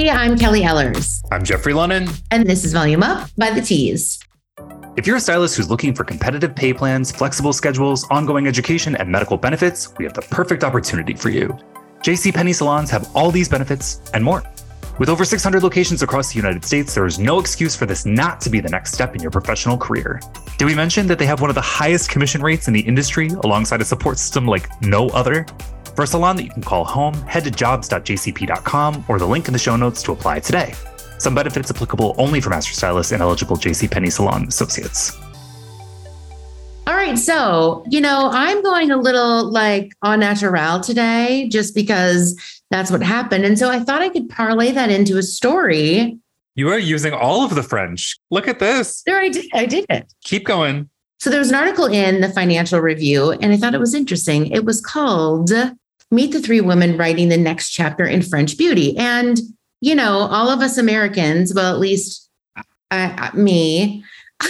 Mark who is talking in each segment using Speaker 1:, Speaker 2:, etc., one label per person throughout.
Speaker 1: everybody. I'm Kelly Ellers.
Speaker 2: I'm Jeffrey Lennon.
Speaker 1: And this is Volume Up by the Tease.
Speaker 2: If you're a stylist who's looking for competitive pay plans, flexible schedules, ongoing education, and medical benefits, we have the perfect opportunity for you. JC Penney salons have all these benefits and more. With over 600 locations across the United States, there is no excuse for this not to be the next step in your professional career. Did we mention that they have one of the highest commission rates in the industry alongside a support system like no other? For a salon that you can call home, head to jobs.jcp.com or the link in the show notes to apply today. Some benefits applicable only for master stylists and eligible JC Penney salon associates.
Speaker 1: All right, so, you know, I'm going a little like en natural today just because that's what happened. And so I thought I could parlay that into a story.
Speaker 2: You are using all of the French. Look at this.
Speaker 1: There I did. I did it.
Speaker 2: Keep going.
Speaker 1: So there was an article in the Financial Review, and I thought it was interesting. It was called Meet the Three Women Writing the Next Chapter in French Beauty. And, you know, all of us Americans, well, at least uh, me,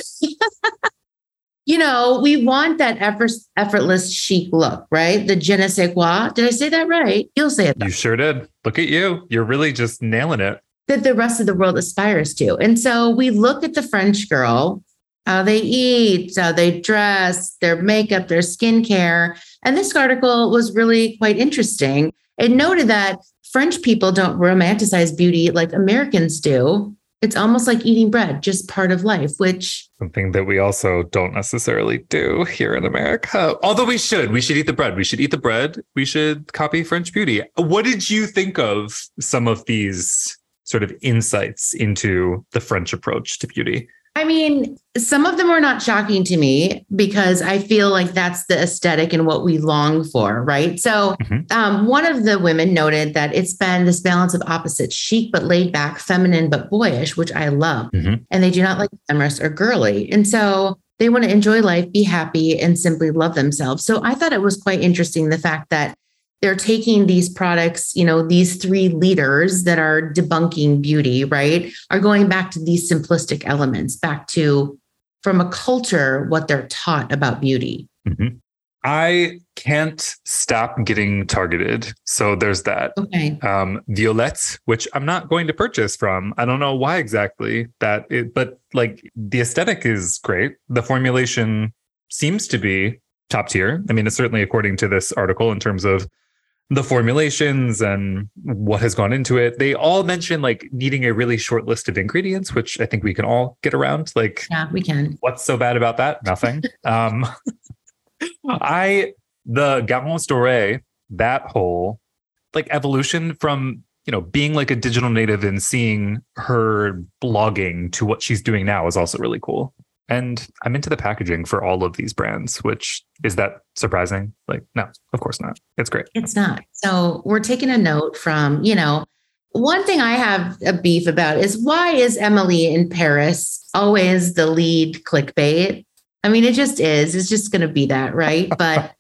Speaker 1: you know, we want that effort, effortless chic look, right? The je ne sais quoi. Did I say that right? You'll say it.
Speaker 2: Though. You sure did. Look at you. You're really just nailing it.
Speaker 1: That the rest of the world aspires to. And so we look at the French girl, how they eat, how they dress, their makeup, their skincare. And this article was really quite interesting. It noted that French people don't romanticize beauty like Americans do it's almost like eating bread, just part of life, which
Speaker 2: something that we also don't necessarily do here in America. Although we should, we should eat the bread. We should eat the bread. We should copy French beauty. What did you think of some of these sort of insights into the French approach to beauty?
Speaker 1: I mean, some of them were not shocking to me because I feel like that's the aesthetic and what we long for, right? So, mm-hmm. um, one of the women noted that it's been this balance of opposites chic but laid back, feminine but boyish, which I love. Mm-hmm. And they do not like glamorous or girly. And so, they want to enjoy life, be happy, and simply love themselves. So, I thought it was quite interesting the fact that they're taking these products, you know, these three leaders that are debunking beauty, right, are going back to these simplistic elements, back to from a culture what they're taught about beauty.
Speaker 2: Mm-hmm. I can't stop getting targeted. So there's that.
Speaker 1: Okay.
Speaker 2: Um, Violette, which I'm not going to purchase from. I don't know why exactly that, it, but like the aesthetic is great. The formulation seems to be top tier. I mean, it's certainly according to this article in terms of the formulations and what has gone into it. They all mention like needing a really short list of ingredients, which I think we can all get around. Like,
Speaker 1: yeah, we can.
Speaker 2: What's so bad about that? Nothing. um, I the Garance Doré, that whole like evolution from you know being like a digital native and seeing her blogging to what she's doing now is also really cool. And I'm into the packaging for all of these brands, which is that surprising? Like, no, of course not. It's great.
Speaker 1: It's not. So we're taking a note from, you know, one thing I have a beef about is why is Emily in Paris always the lead clickbait? I mean, it just is. It's just going to be that, right? But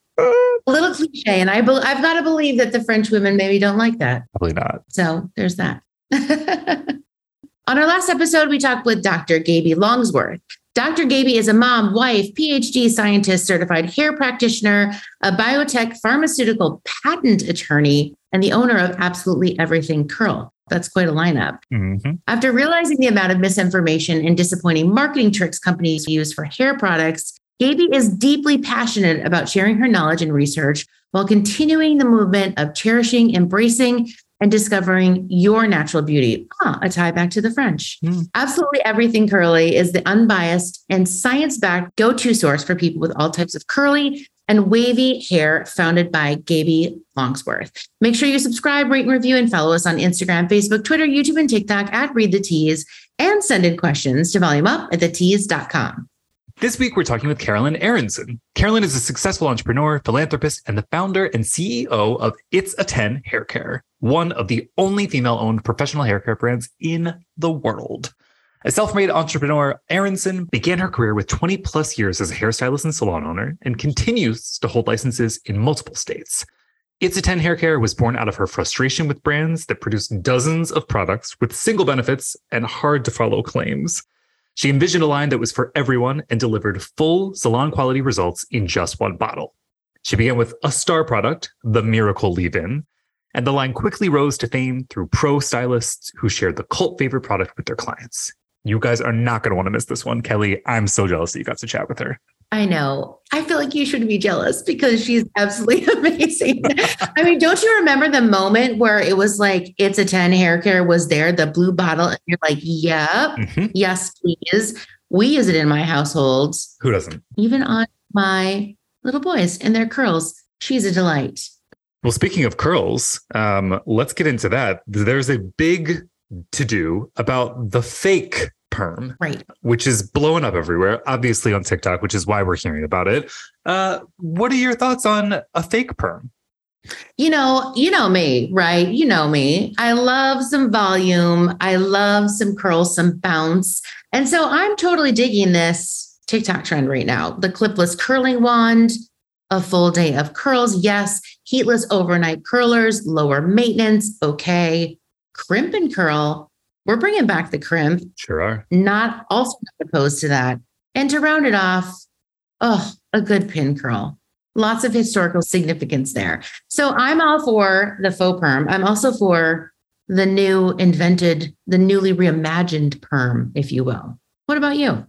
Speaker 1: a little cliche. And I be- I've got to believe that the French women maybe don't like that.
Speaker 2: Probably not.
Speaker 1: So there's that. On our last episode, we talked with Dr. Gaby Longsworth. Dr. Gaby is a mom, wife, PhD scientist, certified hair practitioner, a biotech pharmaceutical patent attorney, and the owner of Absolutely Everything Curl. That's quite a lineup. Mm-hmm. After realizing the amount of misinformation and disappointing marketing tricks companies use for hair products, Gaby is deeply passionate about sharing her knowledge and research while continuing the movement of cherishing, embracing, and discovering your natural beauty. Ah, a tie back to the French. Mm. Absolutely everything curly is the unbiased and science backed go to source for people with all types of curly and wavy hair, founded by Gaby Longsworth. Make sure you subscribe, rate, and review, and follow us on Instagram, Facebook, Twitter, YouTube, and TikTok at Read the Tease, and send in questions to volumeup at thetease.com.
Speaker 2: This week, we're talking with Carolyn Aronson. Carolyn is a successful entrepreneur, philanthropist, and the founder and CEO of It's a 10 Hair Care, one of the only female owned professional hair care brands in the world. A self made entrepreneur, Aronson began her career with 20 plus years as a hairstylist and salon owner and continues to hold licenses in multiple states. It's a 10 Hair Care was born out of her frustration with brands that produce dozens of products with single benefits and hard to follow claims. She envisioned a line that was for everyone and delivered full salon quality results in just one bottle. She began with a star product, the Miracle Leave In. and the line quickly rose to fame through pro stylists who shared the cult favorite product with their clients. You guys are not going to want to miss this one. Kelly, I'm so jealous that you got to chat with her.
Speaker 1: I know. I feel like you should be jealous because she's absolutely amazing. I mean, don't you remember the moment where it was like it's a 10 hair care was there, the blue bottle, and you're like, yep, mm-hmm. yes, please. We use it in my household.
Speaker 2: Who doesn't?
Speaker 1: Even on my little boys and their curls. She's a delight.
Speaker 2: Well, speaking of curls, um, let's get into that. There's a big to do about the fake perm,
Speaker 1: right?
Speaker 2: Which is blowing up everywhere, obviously on TikTok, which is why we're hearing about it. Uh, what are your thoughts on a fake perm?
Speaker 1: You know, you know me, right? You know me. I love some volume. I love some curl, some bounce. And so I'm totally digging this TikTok trend right now. The clipless curling wand, a full day of curls. Yes. Heatless overnight curlers, lower maintenance. Okay. Crimp and curl we're bringing back the crimp.
Speaker 2: Sure are.
Speaker 1: Not also not opposed to that. And to round it off, oh, a good pin curl. Lots of historical significance there. So I'm all for the faux perm. I'm also for the new invented, the newly reimagined perm, if you will. What about you?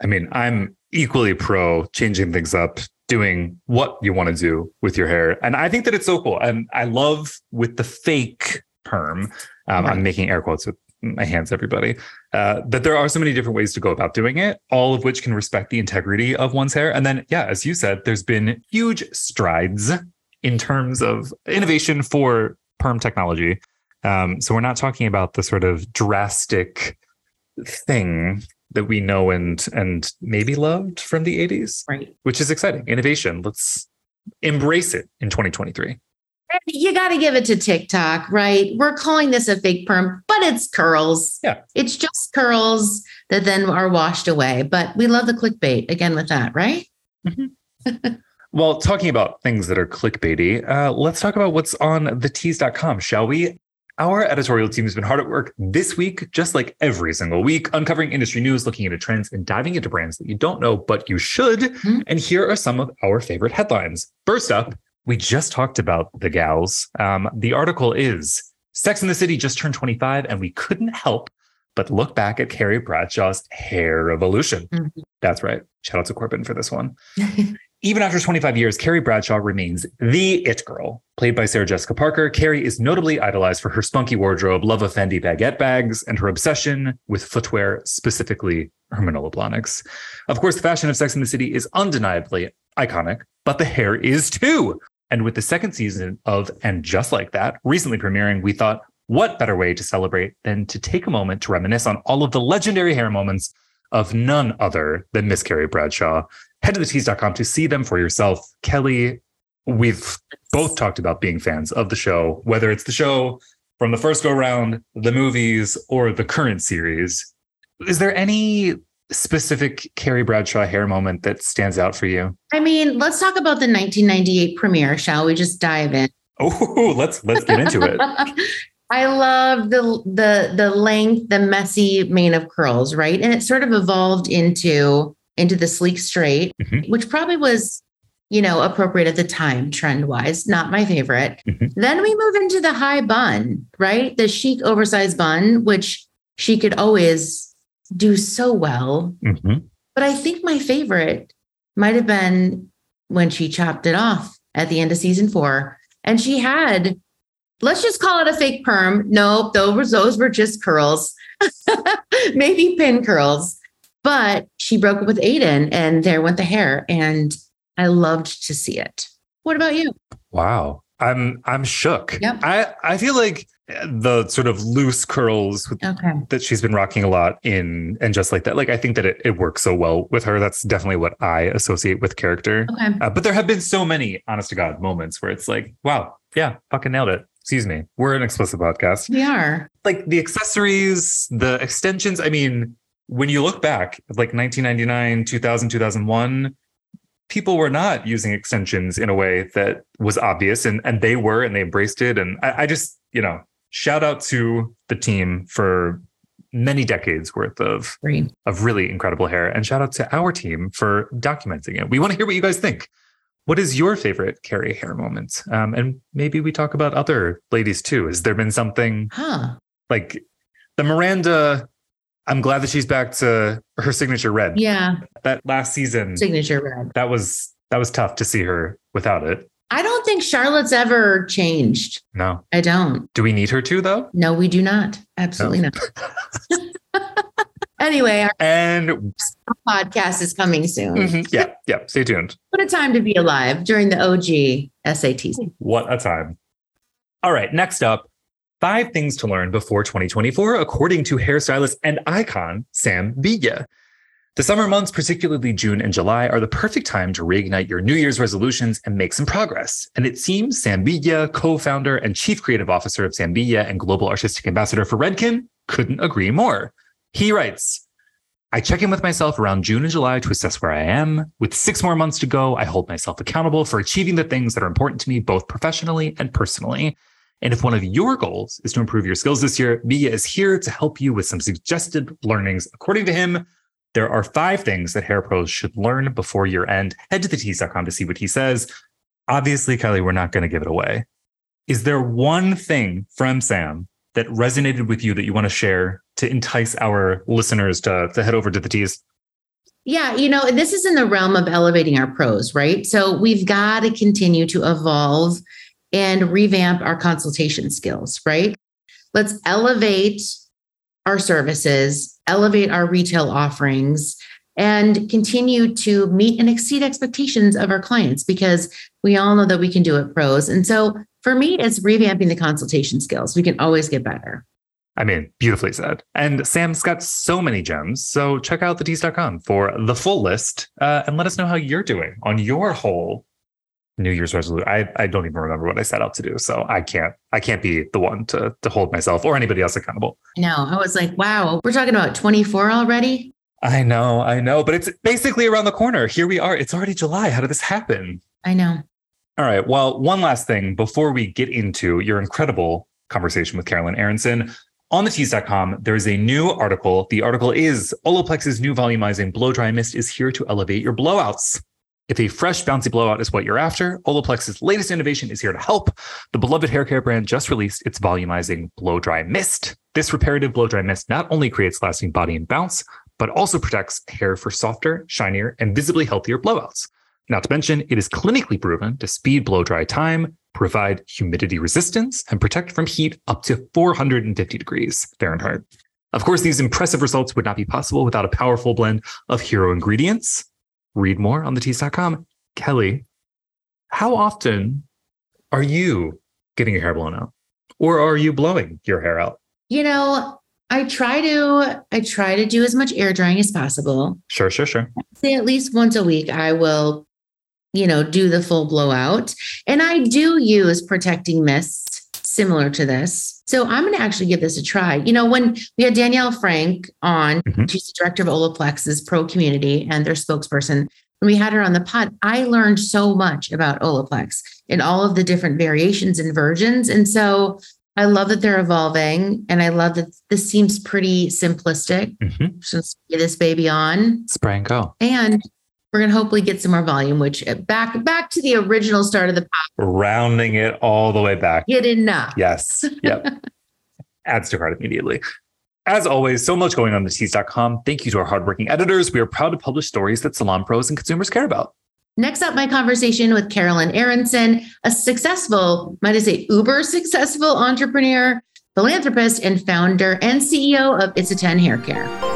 Speaker 2: I mean, I'm equally pro changing things up, doing what you want to do with your hair. And I think that it's so cool. And I love with the fake perm. Um, right. I'm making air quotes with my hands, everybody, uh, that there are so many different ways to go about doing it, all of which can respect the integrity of one's hair. And then, yeah, as you said, there's been huge strides in terms of innovation for perm technology. Um, so we're not talking about the sort of drastic thing that we know and and maybe loved from the 80s,
Speaker 1: right?
Speaker 2: Which is exciting. Innovation. Let's embrace it in 2023
Speaker 1: you got to give it to TikTok, right? We're calling this a fake perm, but it's curls.
Speaker 2: Yeah.
Speaker 1: It's just curls that then are washed away. But we love the clickbait again with that, right?
Speaker 2: Mm-hmm. well, talking about things that are clickbaity, uh, let's talk about what's on thetease.com, shall we? Our editorial team has been hard at work this week, just like every single week, uncovering industry news, looking into trends, and diving into brands that you don't know, but you should. Mm-hmm. And here are some of our favorite headlines. First up, we just talked about the gals. Um, the article is Sex and the City just turned 25, and we couldn't help but look back at Carrie Bradshaw's hair revolution. Mm-hmm. That's right. Shout out to Corbin for this one. Even after 25 years, Carrie Bradshaw remains the it girl. Played by Sarah Jessica Parker, Carrie is notably idolized for her spunky wardrobe, love of Fendi baguette bags, and her obsession with footwear, specifically her Manolo Of course, the fashion of Sex and the City is undeniably iconic, but the hair is too. And with the second season of And Just Like That recently premiering, we thought, what better way to celebrate than to take a moment to reminisce on all of the legendary hair moments of none other than Miss Carrie Bradshaw. Head to thetease.com to see them for yourself. Kelly, we've both talked about being fans of the show, whether it's the show from the first go round, the movies, or the current series. Is there any specific Carrie Bradshaw hair moment that stands out for you?
Speaker 1: I mean, let's talk about the 1998 premiere, shall we? Just dive in.
Speaker 2: Oh, let's let's get into it.
Speaker 1: I love the the the length, the messy mane of curls, right? And it sort of evolved into into the sleek straight, mm-hmm. which probably was, you know, appropriate at the time, trend wise. Not my favorite. Mm-hmm. Then we move into the high bun, right? The chic oversized bun, which she could always do so well. Mm-hmm. But I think my favorite might have been when she chopped it off at the end of season four. And she had, let's just call it a fake perm. Nope, those, those were just curls, maybe pin curls. But she broke up with Aidan and there went the hair. And I loved to see it. What about you?
Speaker 2: Wow. I'm I'm shook.
Speaker 1: Yep.
Speaker 2: I I feel like the sort of loose curls okay. that she's been rocking a lot in and just like that. Like i think that it, it works so well with her. That's definitely what i associate with character.
Speaker 1: Okay.
Speaker 2: Uh, but there have been so many honest to god moments where it's like wow yeah fucking nailed it. Excuse me. We're an explicit podcast.
Speaker 1: We are.
Speaker 2: Like the accessories the extensions i mean when you look back like 1999 2000 2001 people were not using extensions in a way that was obvious and and they were and they embraced it and I, I just you know shout out to the team for many decades worth of of really incredible hair and shout out to our team for documenting it we want to hear what you guys think What is your favorite Carrie hair moment? Um, and maybe we talk about other ladies too. Has there been something
Speaker 1: Huh.
Speaker 2: like the Miranda? I'm glad that she's back to her signature red.
Speaker 1: Yeah.
Speaker 2: That last season,
Speaker 1: Signature red.
Speaker 2: that was that was tough to see her without it.
Speaker 1: I don't think Charlotte's ever changed.
Speaker 2: No,
Speaker 1: I don't.
Speaker 2: do we need her to though?
Speaker 1: No, we do not. Absolutely not. anyway, our
Speaker 2: And
Speaker 1: podcast is coming soon.
Speaker 2: mhm, yeah, yeah. Stay tuned.
Speaker 1: What a time to be alive during the OG SATs.
Speaker 2: What a time. All right, next up, five things to learn before 2024, according to hairstylist and icon Sam Villa. The summer months, particularly June and July, are the perfect time to reignite your New Year's resolutions and make some progress. And it seems Sam Villa, co-founder and chief creative officer of Sam Villa and global artistic ambassador for Redken, couldn't agree more. He writes, I check in with myself around June and July to assess where I am. With six more months to go, I hold myself accountable for achieving the things that are important to me, both professionally and personally. And if one of your goals is to improve your skills this year, Villa is here to help you with some suggested learnings. According to him, there are five things that hair pros should learn before year end. Head to thetease.com to see what he says. Obviously, Kelly, we're not going to give it away. Is there one thing from Sam that resonated with you that you want to share to entice our listeners to, to head over to the tease?
Speaker 1: Yeah, you know, this is in the realm of elevating our pros, right? So we've got to continue to evolve and revamp our consultation skills, right? Let's elevate our services, elevate our retail offerings, and continue to meet and exceed expectations of our clients because we all know that we can do it pros. And so for me, it's revamping the consultation skills. We can always get better.
Speaker 2: I mean, beautifully said. And Sam's got so many gems. So check out thetease.com for the full list uh, and let us know how you're doing on your whole New Year's resolution. I, I don't even remember what I set out to do. So I can't I can't be the one to to hold myself or anybody else accountable.
Speaker 1: No, I was like, wow, we're talking about 24 already.
Speaker 2: I know, I know, but it's basically around the corner. Here we are. It's already July. How did this happen?
Speaker 1: I know.
Speaker 2: All right. Well, one last thing before we get into your incredible conversation with Carolyn Aronson. On the tease.com, there is a new article. The article is Olaplex's new volumizing blow dry mist is here to elevate your blowouts. If a fresh, bouncy blowout is what you're after, Olaplex's latest innovation is here to help. The beloved hair care brand just released its volumizing blow dry mist. This reparative blow dry mist not only creates lasting body and bounce, but also protects hair for softer, shinier, and visibly healthier blowouts. Not to mention, it is clinically proven to speed blow dry time, provide humidity resistance, and protect from heat up to 450 degrees Fahrenheit. Of course, these impressive results would not be possible without a powerful blend of hero ingredients. Read more on thetease.com. Kelly, how often are you getting your hair blown out? Or are you blowing your hair out?
Speaker 1: You know, I try to I try to do as much air drying as possible.
Speaker 2: Sure, sure, sure.
Speaker 1: Say at least once a week I will, you know, do the full blowout. And I do use protecting mists similar to this. So I'm going to actually give this a try. You know, when we had Danielle Frank on,
Speaker 2: Mhm.
Speaker 1: she's the director of Olaplex's pro community and their spokesperson. When we had her on the pod, I learned so much about Olaplex and all of the different variations and versions. And so I love that they're evolving and I love that this seems pretty simplistic.
Speaker 2: Mhm.
Speaker 1: Just this baby on
Speaker 2: Spray and go.
Speaker 1: and we're going to hopefully get some more volume, which uh, back back to the original start of the pod,
Speaker 2: Rounding it all the way back.
Speaker 1: get enough.
Speaker 2: Yes. Yep. Adds to cart immediately. As always, so much going on at tease.com. Thank you to our hardworking editors. We are proud to publish stories that salon pros and consumers care about.
Speaker 1: Next up, my conversation with Carolyn Aronson, a successful, might I say, uber successful entrepreneur, philanthropist, and founder and CEO of It's a 10 Hair Care.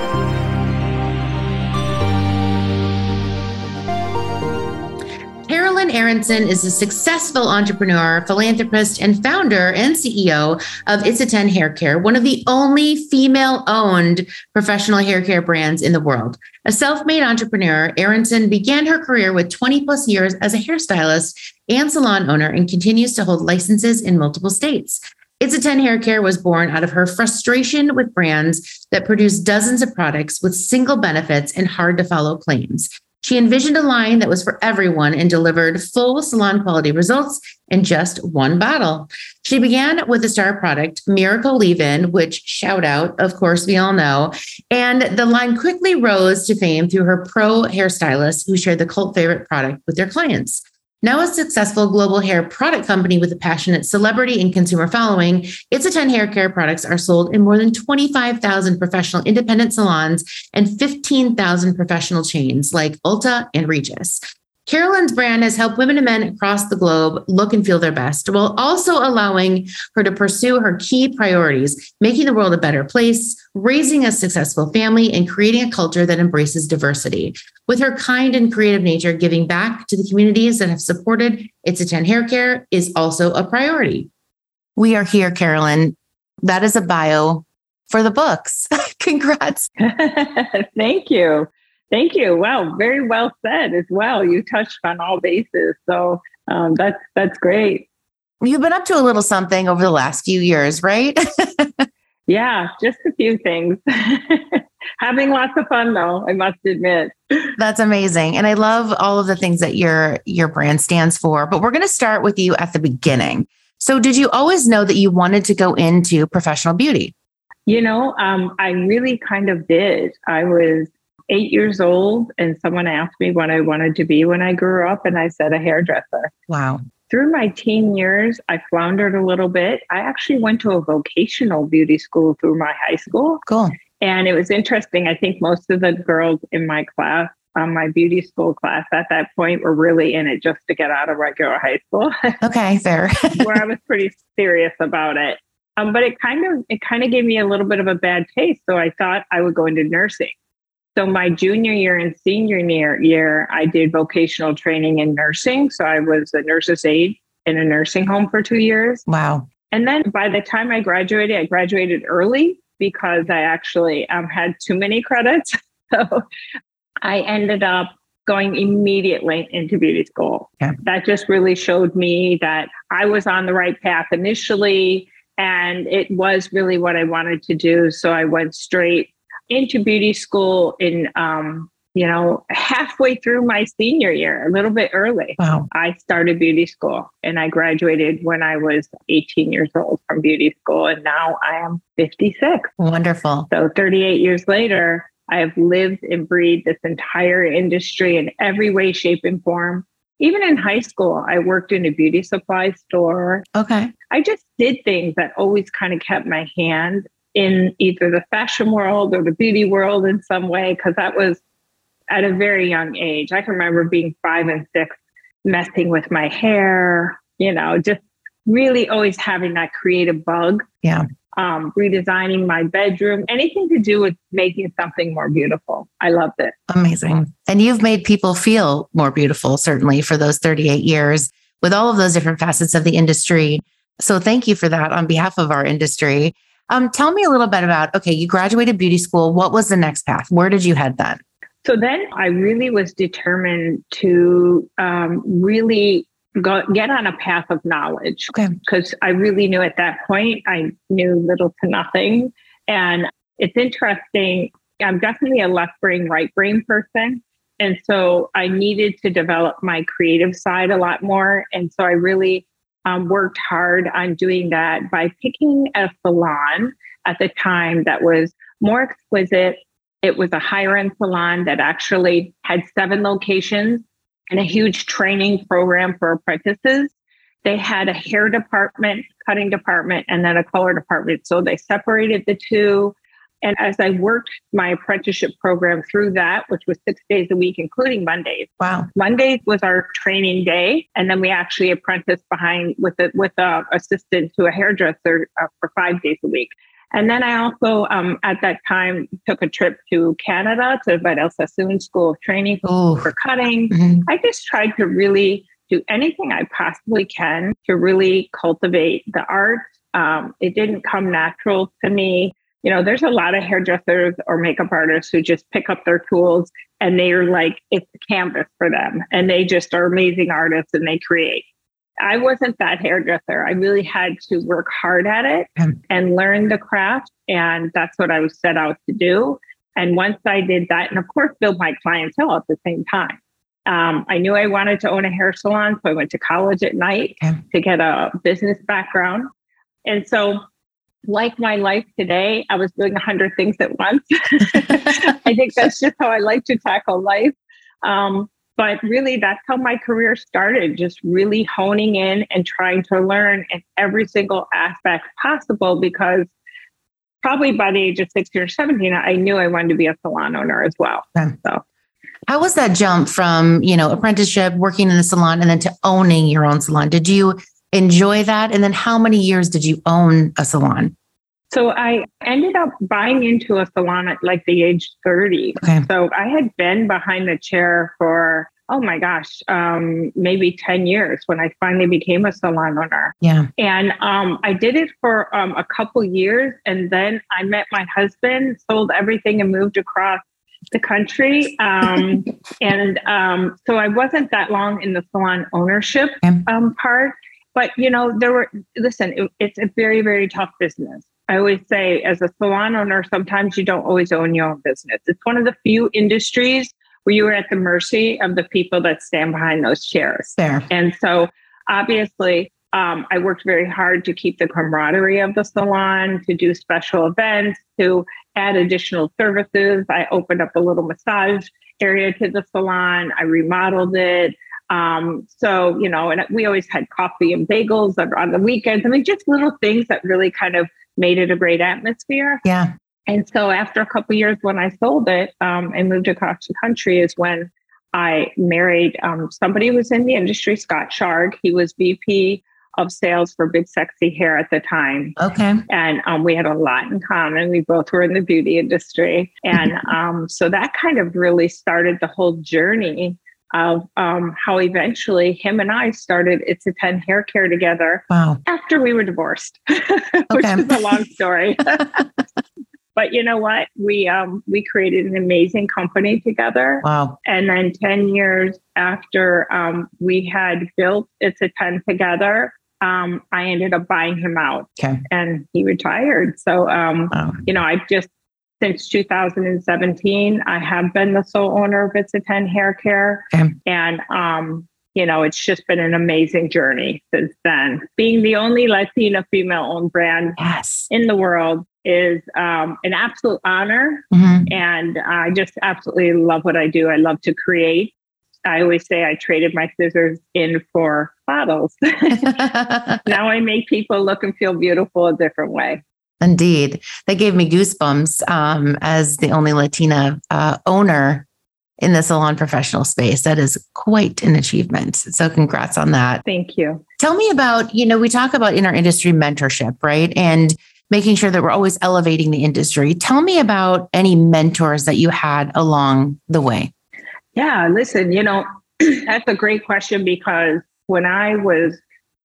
Speaker 1: Aronson is a successful entrepreneur, philanthropist, and founder and CEO of It's a 10 Hair Care, one of the only female owned professional hair care brands in the world. A self made entrepreneur, Aronson began her career with 20 plus years as a hairstylist and salon owner and continues to hold licenses in multiple states. It's a 10 Hair Care was born out of her frustration with brands that produce dozens of products with single benefits and hard to follow claims. She envisioned a line that was for everyone and delivered full salon quality results in just one bottle. She began with a star product, Miracle Leave In, which shout out, of course, we all know. And the line quickly rose to fame through her pro hairstylists who shared the cult favorite product with their clients. Now a successful global hair product company with a passionate celebrity and consumer following, It's a 10 hair care products are sold in more than 25,000 professional independent salons and 15,000 professional chains like Ulta and Regis. Carolyn's brand has helped women and men across the globe look and feel their best while also allowing her to pursue her key priorities, making the world a better place, raising a successful family, and creating a culture that embraces diversity. With her kind and creative nature, giving back to the communities that have supported It's a 10 Hair Care is also a priority. We are here, Carolyn. That is a bio for the books. Congrats.
Speaker 3: Thank you. Thank you. Wow, very well said as well. You touched on all bases, so um, that's that's great.
Speaker 1: You've been up to a little something over the last few years, right?
Speaker 3: yeah, just a few things. Having lots of fun though, I must admit.
Speaker 1: That's amazing. And I love all of the things that your your brand stands for. But we're going to start with you at the beginning. So did you always know that you wanted to go into professional beauty?
Speaker 3: You know, um, I really kind of did. I was eight years old and someone asked me what I wanted to be when I grew up, and I said a hairdresser.
Speaker 1: Wow.
Speaker 3: Through my teen years, I floundered a little bit. I actually went to a vocational beauty school through my high school.
Speaker 1: Cool.
Speaker 3: And it was interesting. I think most of the girls in my class, um, my beauty school class at that point, were really in it just to get out of regular high school.
Speaker 1: Okay, fair.
Speaker 3: where I was pretty serious about it. Um, but it kind of it kind of gave me a little bit of a bad taste. So I thought I would go into nursing. So my junior year and senior year, year, I did vocational training in nursing. So I was a nurse's aide in a nursing home for two years.
Speaker 1: Wow.
Speaker 3: And then by the time I graduated, I graduated early because I actually um, had too many credits. So I ended up going immediately into beauty school.
Speaker 1: Yeah.
Speaker 3: That just really showed me that I was on the right path initially. And it was really what I wanted to do. So I went straight into beauty school in um, you know, halfway through my senior year, a little bit early.
Speaker 1: Wow.
Speaker 3: I started beauty school and I graduated when I was 18 years old from beauty school. And now I am 56.
Speaker 1: Wonderful.
Speaker 3: So 38 years later, I have lived and breathed this entire industry in every way, shape, and form. Even in high school, I worked in a beauty supply store.
Speaker 1: Okay.
Speaker 3: I just did things that always kind of kept my hand in either the fashion world or the beauty world in some way, because that was at a very young age. I can remember being five and six, messing with my hair, you know, just really always having that creative bug.
Speaker 1: Yeah.
Speaker 3: Um, redesigning my bedroom, anything to do with making something more beautiful. I loved it.
Speaker 1: Amazing. And you've made people feel more beautiful, certainly for those 38 years with all of those different facets of the industry. So thank you for that on behalf of our industry. Um, tell me a little bit about okay, you graduated beauty school. What was the next path? Where did you head then?
Speaker 3: So then I really was determined to um, really go, get on a path of knowledge.
Speaker 1: Okay.
Speaker 3: Because I really knew at that point, I knew little to nothing. And it's interesting. I'm definitely a left brain, right brain person. And so I needed to develop my creative side a lot more. And so I really um, worked hard on doing that by picking a salon at the time that was more exquisite. It was a higher end salon that actually had seven locations and a huge training program for apprentices. They had a hair department, cutting department, and then a color department. So they separated the two. And as I worked my apprenticeship program through that, which was six days a week, including Mondays.
Speaker 1: Wow.
Speaker 3: Mondays was our training day. And then we actually apprenticed behind with a, with a assistant to a hairdresser uh, for five days a week. And then I also, um, at that time, took a trip to Canada to the Vidal Sassoon School of Training
Speaker 1: Ooh.
Speaker 3: for cutting.
Speaker 1: Mhm.
Speaker 3: I just tried to really do anything I possibly can to really cultivate the art. Um, it didn't come natural to me. You know, there's a lot of hairdressers or makeup artists who just pick up their tools and they're like, it's a canvas for them. And they just are amazing artists and they create. I wasn't that hairdresser. I really had to work hard at it
Speaker 1: Mm.
Speaker 3: and learn the craft. And that's what I was set out to do. And once I did that, and of course, build my clientele at the same time. Um, I knew I wanted to own a hair salon. So I went to college at night
Speaker 1: Okay.
Speaker 3: to get a business background. And so, like my life today, I was doing a hundred things at once. I think that's just how I like to tackle life. Um, but really, that's how my career started just really honing in and trying to learn in every single aspect possible because probably by the age of 16 or 17, I knew I wanted to be a salon owner as well. So,
Speaker 1: how was that jump from, you know, apprenticeship, working in a salon, and then to owning your own salon? Did you enjoy that? And then how many years did you own a salon?
Speaker 3: So I ended up buying into a salon at like the age 30. Okay. So I had been behind the chair for, oh my gosh, um, maybe 10 years when I finally became a salon owner.
Speaker 1: Yeah.
Speaker 3: And um, I did it for um, a couple years. And then I met my husband, sold everything, and moved across the country. Um, and um, so I wasn't that long in the salon ownership um, part. But, you know, there were, listen, it, it's a very, very tough business. I always say, as a salon owner, sometimes you don't always own your own business. It's one of the few industries where you are at the mercy of the people that stand behind those chairs.
Speaker 1: Fair.
Speaker 3: And so, obviously, um, I worked very hard to keep the camaraderie of the salon, to do special events, to add additional services. I opened up a little massage area to the salon. I remodeled it. Um, so, you know, and we always had coffee and bagels on the weekends. I mean, just little things that really kind of made it a great atmosphere.
Speaker 1: Yeah.
Speaker 3: And so after a couple years, when I sold it um, and moved across the country, is when I married um, somebody who was in the industry, Scott Sharg. He was VP of sales for Big Sexy Hair at the time.
Speaker 1: Okay.
Speaker 3: And um, we had a lot in common. We both were in the beauty industry. And um, so that kind of really started the whole journey of um, how eventually him and I started It's a 10 Hair Care together
Speaker 1: wow.
Speaker 3: after we were divorced, which is a long story. but you know what? We um, we created an amazing company together.
Speaker 1: Wow.
Speaker 3: And then 10 years after um, we had built It's a 10 together, um, I ended up buying him out
Speaker 1: okay.
Speaker 3: and he retired. So, um, wow. you know, I've just since 2017. I have been the sole owner of It's a 10 Hair Care. Okay. And, um, you know, it's just been an amazing journey since then. Being the only Latina female owned brand
Speaker 1: yes.
Speaker 3: in the world is um, an absolute honor. Mm-hmm. And I just absolutely love what I do. I love to create. I always say I traded my scissors in for bottles. now I make people look and feel beautiful a different way.
Speaker 1: Indeed. That gave me goosebumps um, as the only Latina uh, owner in the salon professional space. That is quite an achievement. So, congrats on that.
Speaker 3: Thank you.
Speaker 1: Tell me about, you know, we talk about in our industry mentorship, right? And making sure that we're always elevating the industry. Tell me about any mentors that you had along the way.
Speaker 3: Yeah, listen, you know, that's a great question because when I was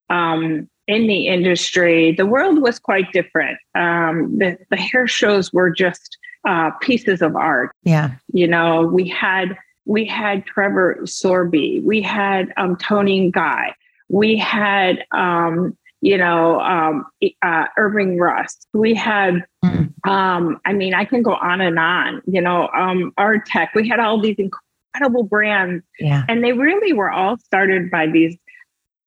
Speaker 3: um, in the industry, the world was quite different. Um, the, the hair shows were just uh, pieces of art.
Speaker 1: Yeah.
Speaker 3: You know, we had we had Trevor Sorbie, we had um, Toni Guy, we had um, you know um, uh, Irvine Rusk, we had. Mm-hmm. Um, I mean, I can go on and on. You know, um, Artec. We had all these incredible brands,
Speaker 1: yeah.
Speaker 3: and they really were all started by these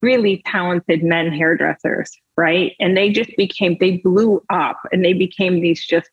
Speaker 3: really talented men hairdressers, right? And they just became, they blew up and they became these just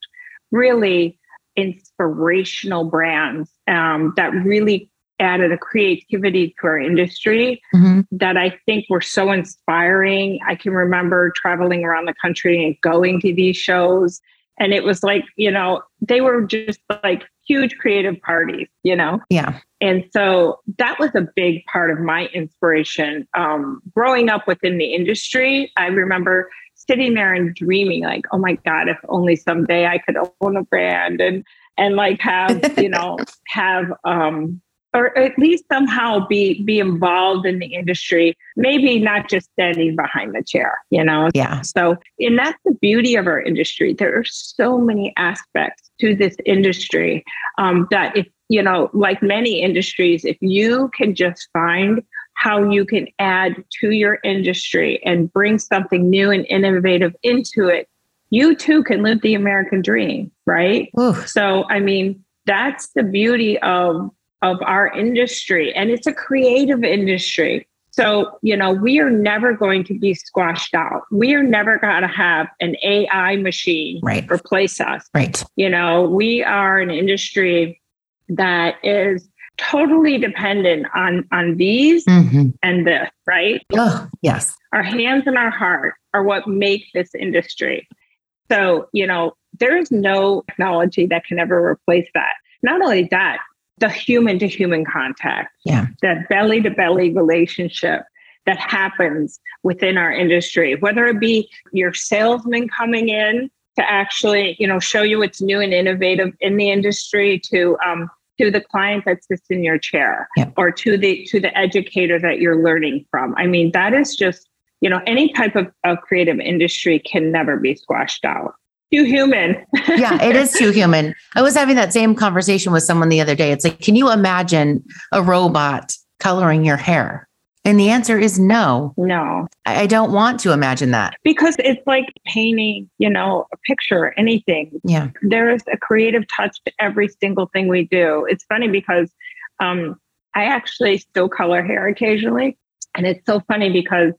Speaker 3: really inspirational brands um, that really added a creativity to our industry mm-hmm. that I think were so inspiring. I can remember traveling around the country and going to these shows. And it was like, you know, they were just like huge creative parties, you know?
Speaker 1: Yeah.
Speaker 3: And so that was a big part of my inspiration. Um, growing up within the industry, I remember sitting there and dreaming, like, oh my God, if only someday I could own a brand and and like have, you know, have um or at least somehow be be involved in the industry maybe not just standing behind the chair you know?
Speaker 1: Yeah.
Speaker 3: So and that's the beauty of our industry. There are so many aspects to this industry um, that if you know like many industries if you can just find how you can add to your industry and bring something new and innovative into it you too can live the american dream right?
Speaker 1: Ooh.
Speaker 3: so i mean that's the beauty of of our industry and it's a creative industry so you know we are never going to be squashed out we are never going to have an ai machine
Speaker 1: right.
Speaker 3: replace us
Speaker 1: right
Speaker 3: you know we are an industry that is totally dependent on on these
Speaker 1: Mhm.
Speaker 3: and this, right?
Speaker 1: Oh, yes.
Speaker 3: Our hands and our heart are what make this industry. So, you know, there is no technology that can ever replace that. Not only that, the human to human contact,
Speaker 1: Yeah.
Speaker 3: that belly to belly relationship that happens within our industry, whether it be your salesman coming in to actually, you know, show you what's new and innovative in the industry to um, to the client that sits in your chair
Speaker 1: Yeah.
Speaker 3: or to the to the educator that you're learning from. I mean, that is just, you know, any type of, of creative industry can never be squashed out. Too human.
Speaker 1: yeah, it is too human. I was having that same conversation with someone the other day. It's like, can you imagine a robot coloring your hair? And the answer is no.
Speaker 3: no.
Speaker 1: I don't want to imagine that.
Speaker 3: Because it's like painting, you know, a picture, anything.
Speaker 1: Yeah.
Speaker 3: there is a creative touch to every single thing we do. It's funny because um, I actually still color hair occasionally. And it's so funny because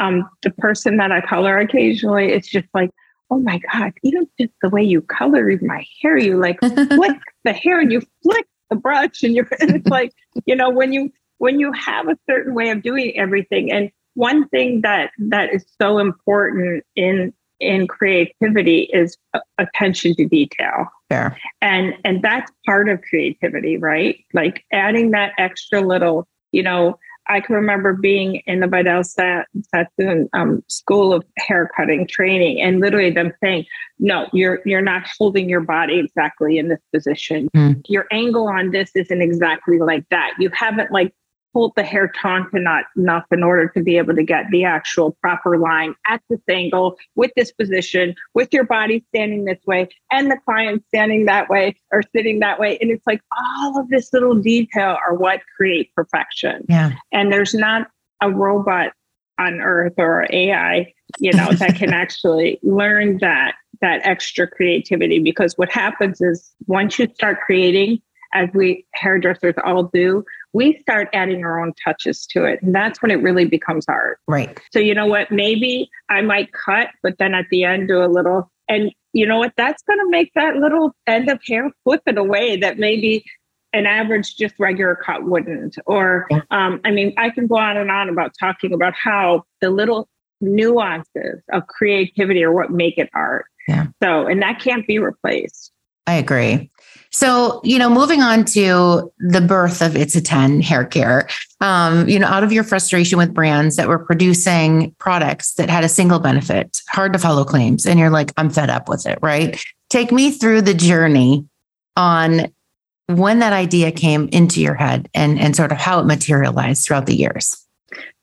Speaker 3: um, the person that I color occasionally, it's just like, oh my God, even just the way you color my hair, you like flick the hair and you flick the brush and you're, and it's like, you know, when you, when you have a certain way of doing everything. And one thing that, that is so important in, in creativity is attention to detail
Speaker 1: Fair.
Speaker 3: and and that's part of creativity right like adding that extra little you know i can remember being in the vidal Sassoon um, school of haircutting training and literally them saying no you're you're not holding your body exactly in this position
Speaker 1: Hmm.
Speaker 3: your angle on this isn't exactly like that you haven't like pulled the hair taut enough enough in order to be able to get the actual proper line at this angle with this position with your body standing this way and the client standing that way or sitting that way and it's like all of this little detail are what create perfection
Speaker 1: Yeah.
Speaker 3: and there's not a robot on earth or ai you know that can actually learn that that extra creativity because what happens is once you start creating as we hairdressers all do we start adding our own touches to it. And that's when it really becomes art
Speaker 1: Right.
Speaker 3: so you know what? Maybe i might cut but then at the end do a little. And you know what? That's going to make that little end of hair flip in a way that maybe an average just regular cut wouldn't. Or um, i mean i can go on and on about talking about how the little nuances of creativity are what make it art.
Speaker 1: Yeah.
Speaker 3: so and that can't be replaced
Speaker 1: I agree. So, you know, moving on to the birth of It's a 10 hair care, um, you know, out of your frustration with brands that were producing products that had a single benefit, hard to follow claims, and you're like, I'm fed up with it, right? Take me through the journey on when that idea came into your head and, and sort of how it materialized throughout the years.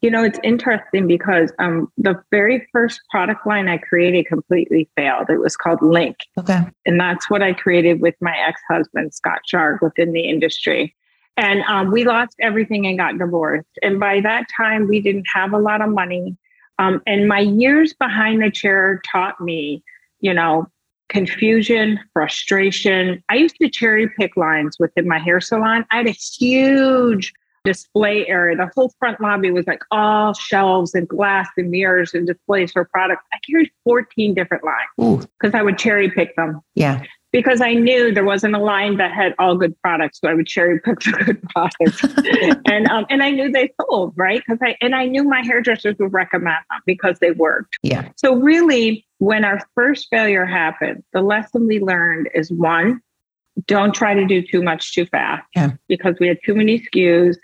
Speaker 3: You know, it's interesting because um, the very first product line I created completely failed. It was called Link.
Speaker 1: Okay.
Speaker 3: And that's what I created with my ex husband, Scott Sharg, within the industry. And um, we lost everything and got divorced. And by that time, we didn't have a lot of money. Um, and my years behind the chair taught me, you know, confusion, frustration. I used to cherry pick lines within my hair salon. I had a huge display area. The whole front lobby was like all shelves and glass and mirrors and displays for products. I carried 14 different lines because I would cherry pick them
Speaker 1: yeah.
Speaker 3: because I knew there wasn't a line that had all good products, so I would cherry pick the good products, and um, and I knew they sold right because I and I knew my hairdressers would recommend them because they worked.
Speaker 1: Yeah.
Speaker 3: So really, when our first failure happened, the lesson we learned is one, don't try to do too much too fast.
Speaker 1: Yeah.
Speaker 3: Because we had too many SKUs.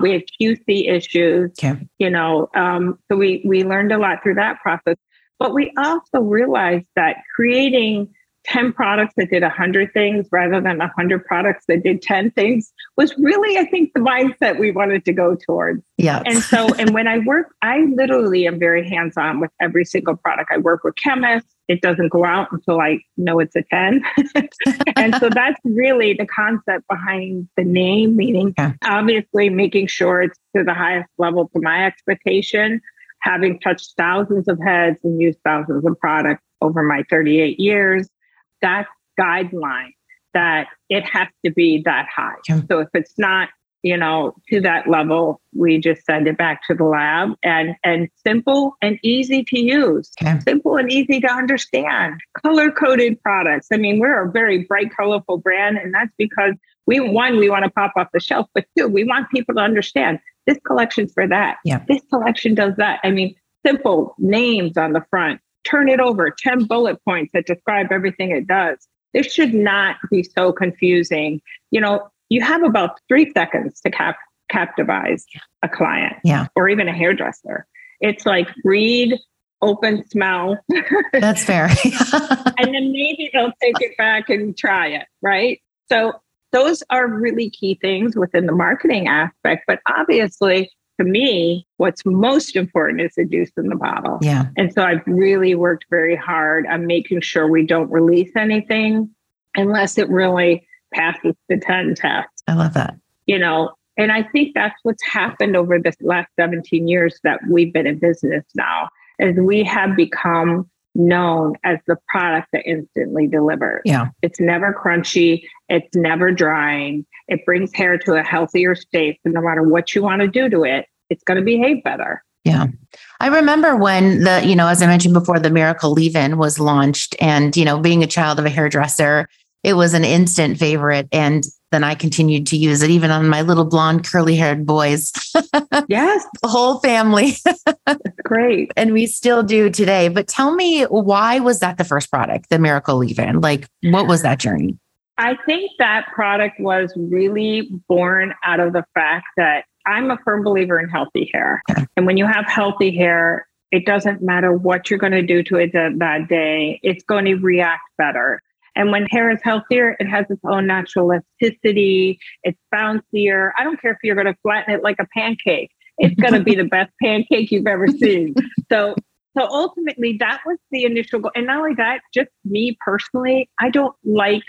Speaker 3: We had QC issues.
Speaker 1: Okay.
Speaker 3: You know, um, so we we learned a lot through that process. But we also realized that creating 10 products that did 100 things rather than 100 products that did 10 things was really, I think, the mindset we wanted to go towards.
Speaker 1: Yeah.
Speaker 3: And so, and when I work, I literally am very hands on with every single product. I work with chemists. It doesn't go out until I know it's a 10. and so that's really the concept behind the name, meaning
Speaker 1: Yeah.
Speaker 3: obviously making sure it's to the highest level to my expectation, having touched thousands of heads and used thousands of products over my 38 years. That guideline that it has to be that high.
Speaker 1: Yeah.
Speaker 3: So if it's not you know, to that level, we just send it back to the lab and and simple and easy to use. Okay. Simple and easy to understand. Color coded products. I mean, we're a very bright, colorful brand, and that's because we one, we want to pop off the shelf, but two, we want people to understand this collection's for that.
Speaker 1: Yeah.
Speaker 3: This collection does that. I mean, simple names on the front. Turn it over, 10 bullet points that describe everything it does. This should not be so confusing. You know, you have about three seconds to cap- captivize a client
Speaker 1: yeah.
Speaker 3: or even a hairdresser. It's like read, open, smell.
Speaker 1: That's fair.
Speaker 3: and then maybe they'll take it back and try it. Right. So those are really key things within the marketing aspect. But obviously, to me, what's most important is the juice in the bottle.
Speaker 1: Yeah.
Speaker 3: And so I've really worked very hard on making sure we don't release anything unless it really passes the 10 test.
Speaker 1: I love that.
Speaker 3: You know, and I think that's what's happened over this last 17 years that we've been in business now, is we have become known as the product that instantly delivers.
Speaker 1: Yeah.
Speaker 3: It's never crunchy, it's never drying. It brings hair to a healthier state. So no matter what you want to do to it, it's going to behave better.
Speaker 1: Yeah. I remember when the, you know, as I mentioned before, the Miracle Leave In was launched. And, you know, being a child of a hairdresser, it was an instant favorite. And then I continued to use it even on my little blonde, curly haired boys.
Speaker 3: yes.
Speaker 1: The whole family.
Speaker 3: Great.
Speaker 1: And we still do today. But tell me, why was that the first product, the Miracle Leave In? Like, what was that journey?
Speaker 3: I think that product was really born out of the fact that I'm a firm believer in healthy hair. Yeah. And when you have healthy hair, it doesn't matter what you're going to do to it that, that day, it's going to react better. And when hair is healthier, it has its own natural elasticity. It's bouncier. I don't care if you're going to flatten it like a pancake. It's going to be the best pancake you've ever seen. So, so ultimately, that was the initial goal. And not only that, just me personally, I don't like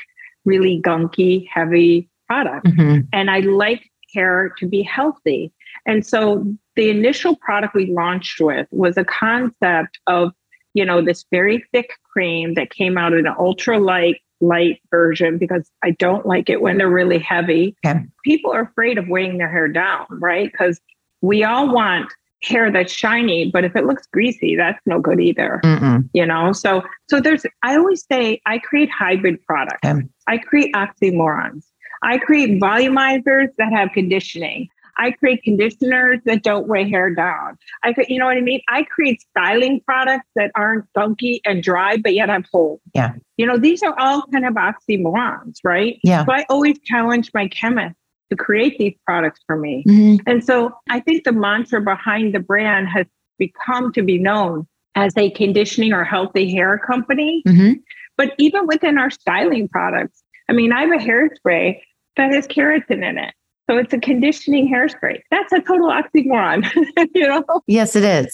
Speaker 3: really gunky, heavy products, mm-hmm. and I like hair to be healthy. And so, the initial product we launched with was a concept of you know, this very thick cream that came out in an ultra light light version because I don't like it when they're really heavy.
Speaker 1: Okay.
Speaker 3: People are afraid of weighing their hair down, right? Because we all want hair that's shiny, but if it looks greasy, that's no good either. Mm-mm. You know, so so there's I always say I create hybrid products. Okay. I create oxymorons. I create volumizers that have conditioning. I create conditioners that don't weigh hair down. I create, you know what I mean? I create styling products that aren't gunky and dry, but yet I'm whole.
Speaker 1: Yeah.
Speaker 3: You know, these are all kind of oxymorons, right?
Speaker 1: Yeah.
Speaker 3: So I always challenge my chemist to create these products for me. Mm-hmm. And so I think the mantra behind the brand has become to be known as a conditioning or healthy hair company. Mm-hmm. But even within our styling products, I mean, I have a hairspray that has keratin in it. So it's a conditioning hairspray. That's a total oxymoron, you know?
Speaker 1: Yes, it is.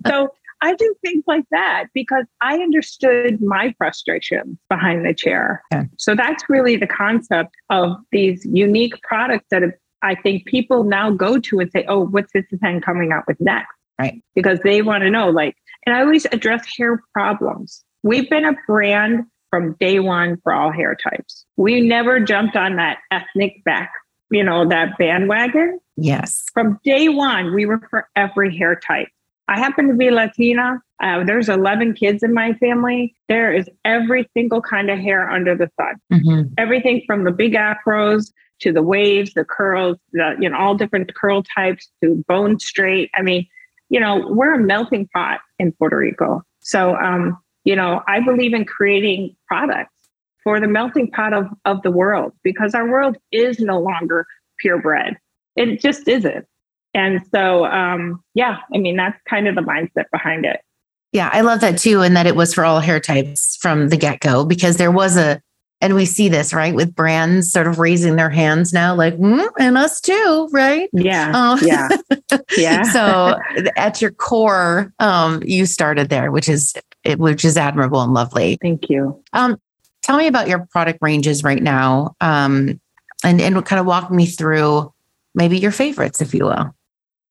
Speaker 3: so I do things like that because I understood my frustration behind the chair. Okay. So that's really the concept of these unique products that have, I think people now go to and say, oh, what's this thing coming out with next?
Speaker 1: Right.
Speaker 3: Because they want to know, like, and I always address hair problems. We've been a brand from day one for all hair types. We never jumped on that ethnic back you know, that bandwagon.
Speaker 1: Yes.
Speaker 3: From day one, we were for every hair type. I happen to be Latina. Uh, there's 11 kids in my family. There is every single kind of hair under the sun. Mm-hmm. Everything from the big afros to the waves, the curls, the, you know, all different curl types to bone straight. I mean, you know, we're a melting pot in Puerto Rico. So, um, you know, I believe in creating products for the melting pot of, of the world because our world is no longer purebred. It just isn't. And so, um, yeah, I mean, that's kind of the mindset behind it.
Speaker 1: Yeah, I love that too. And that it was for all hair types from the get go because there was a, and we see this, right, with brands sort of raising their hands now, like, mm, and us too, right?
Speaker 3: Yeah. Um, yeah.
Speaker 1: yeah. so at your core, um, you started there, which is, which is admirable and lovely.
Speaker 3: Thank you.
Speaker 1: Um, tell me about your product ranges right now um, and, and kind of walk me through maybe your favorites, if you will.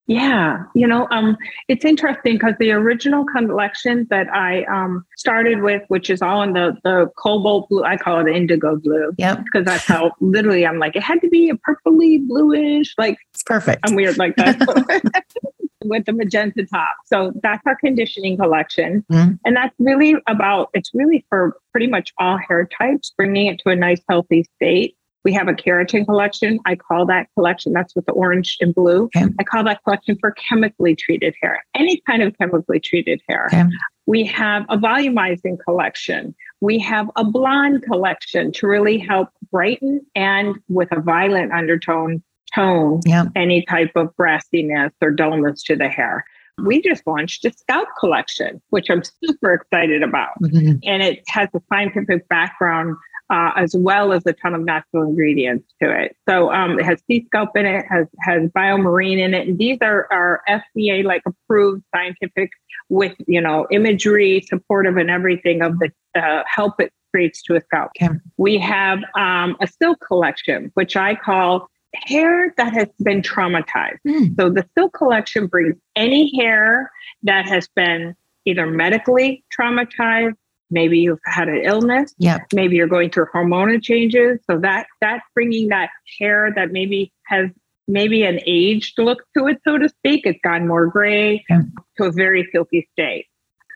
Speaker 3: Yeah, you know, um, it's interesting because the original collection that I um, started with, which is all in the the cobalt blue, I call it indigo blue.
Speaker 1: Yep.
Speaker 3: Because that's how literally I'm like, it had to be a purpley bluish, like
Speaker 1: It's perfect.
Speaker 3: I'm weird like that. with the magenta top. So that's our conditioning collection.
Speaker 1: Mhm.
Speaker 3: And that's really about, it's really for pretty much all hair types, bringing it to a nice, healthy state. We have a keratin collection. I call that collection, that's with the orange and blue.
Speaker 1: Okay.
Speaker 3: I call that collection for chemically treated hair, any kind of chemically treated hair.
Speaker 1: Okay.
Speaker 3: We have a volumizing collection. We have a blonde collection to really help brighten and with a violet undertone tone
Speaker 1: Yep.
Speaker 3: any type of brassiness or dullness to the hair. We just launched a scalp collection, which I'm super excited about.
Speaker 1: Mhm.
Speaker 3: And it has a scientific background uh, as well as a ton of natural ingredients to it. So um, it has sea scalp in it, has has biomarine in it, and these are are FDA like approved scientific with you know imagery supportive and everything of the uh, help it creates to a scalp.
Speaker 1: Okay.
Speaker 3: We have um, a silk collection, which I call hair that has been traumatized.
Speaker 1: Mm.
Speaker 3: So the silk collection brings any hair that has been either medically traumatized, maybe you've had an illness,
Speaker 1: Yep.
Speaker 3: maybe you're going through hormonal changes. So that that's bringing that hair that maybe has maybe an aged look to it, so to speak. It's gone more gray
Speaker 1: Okay.
Speaker 3: to a very silky state.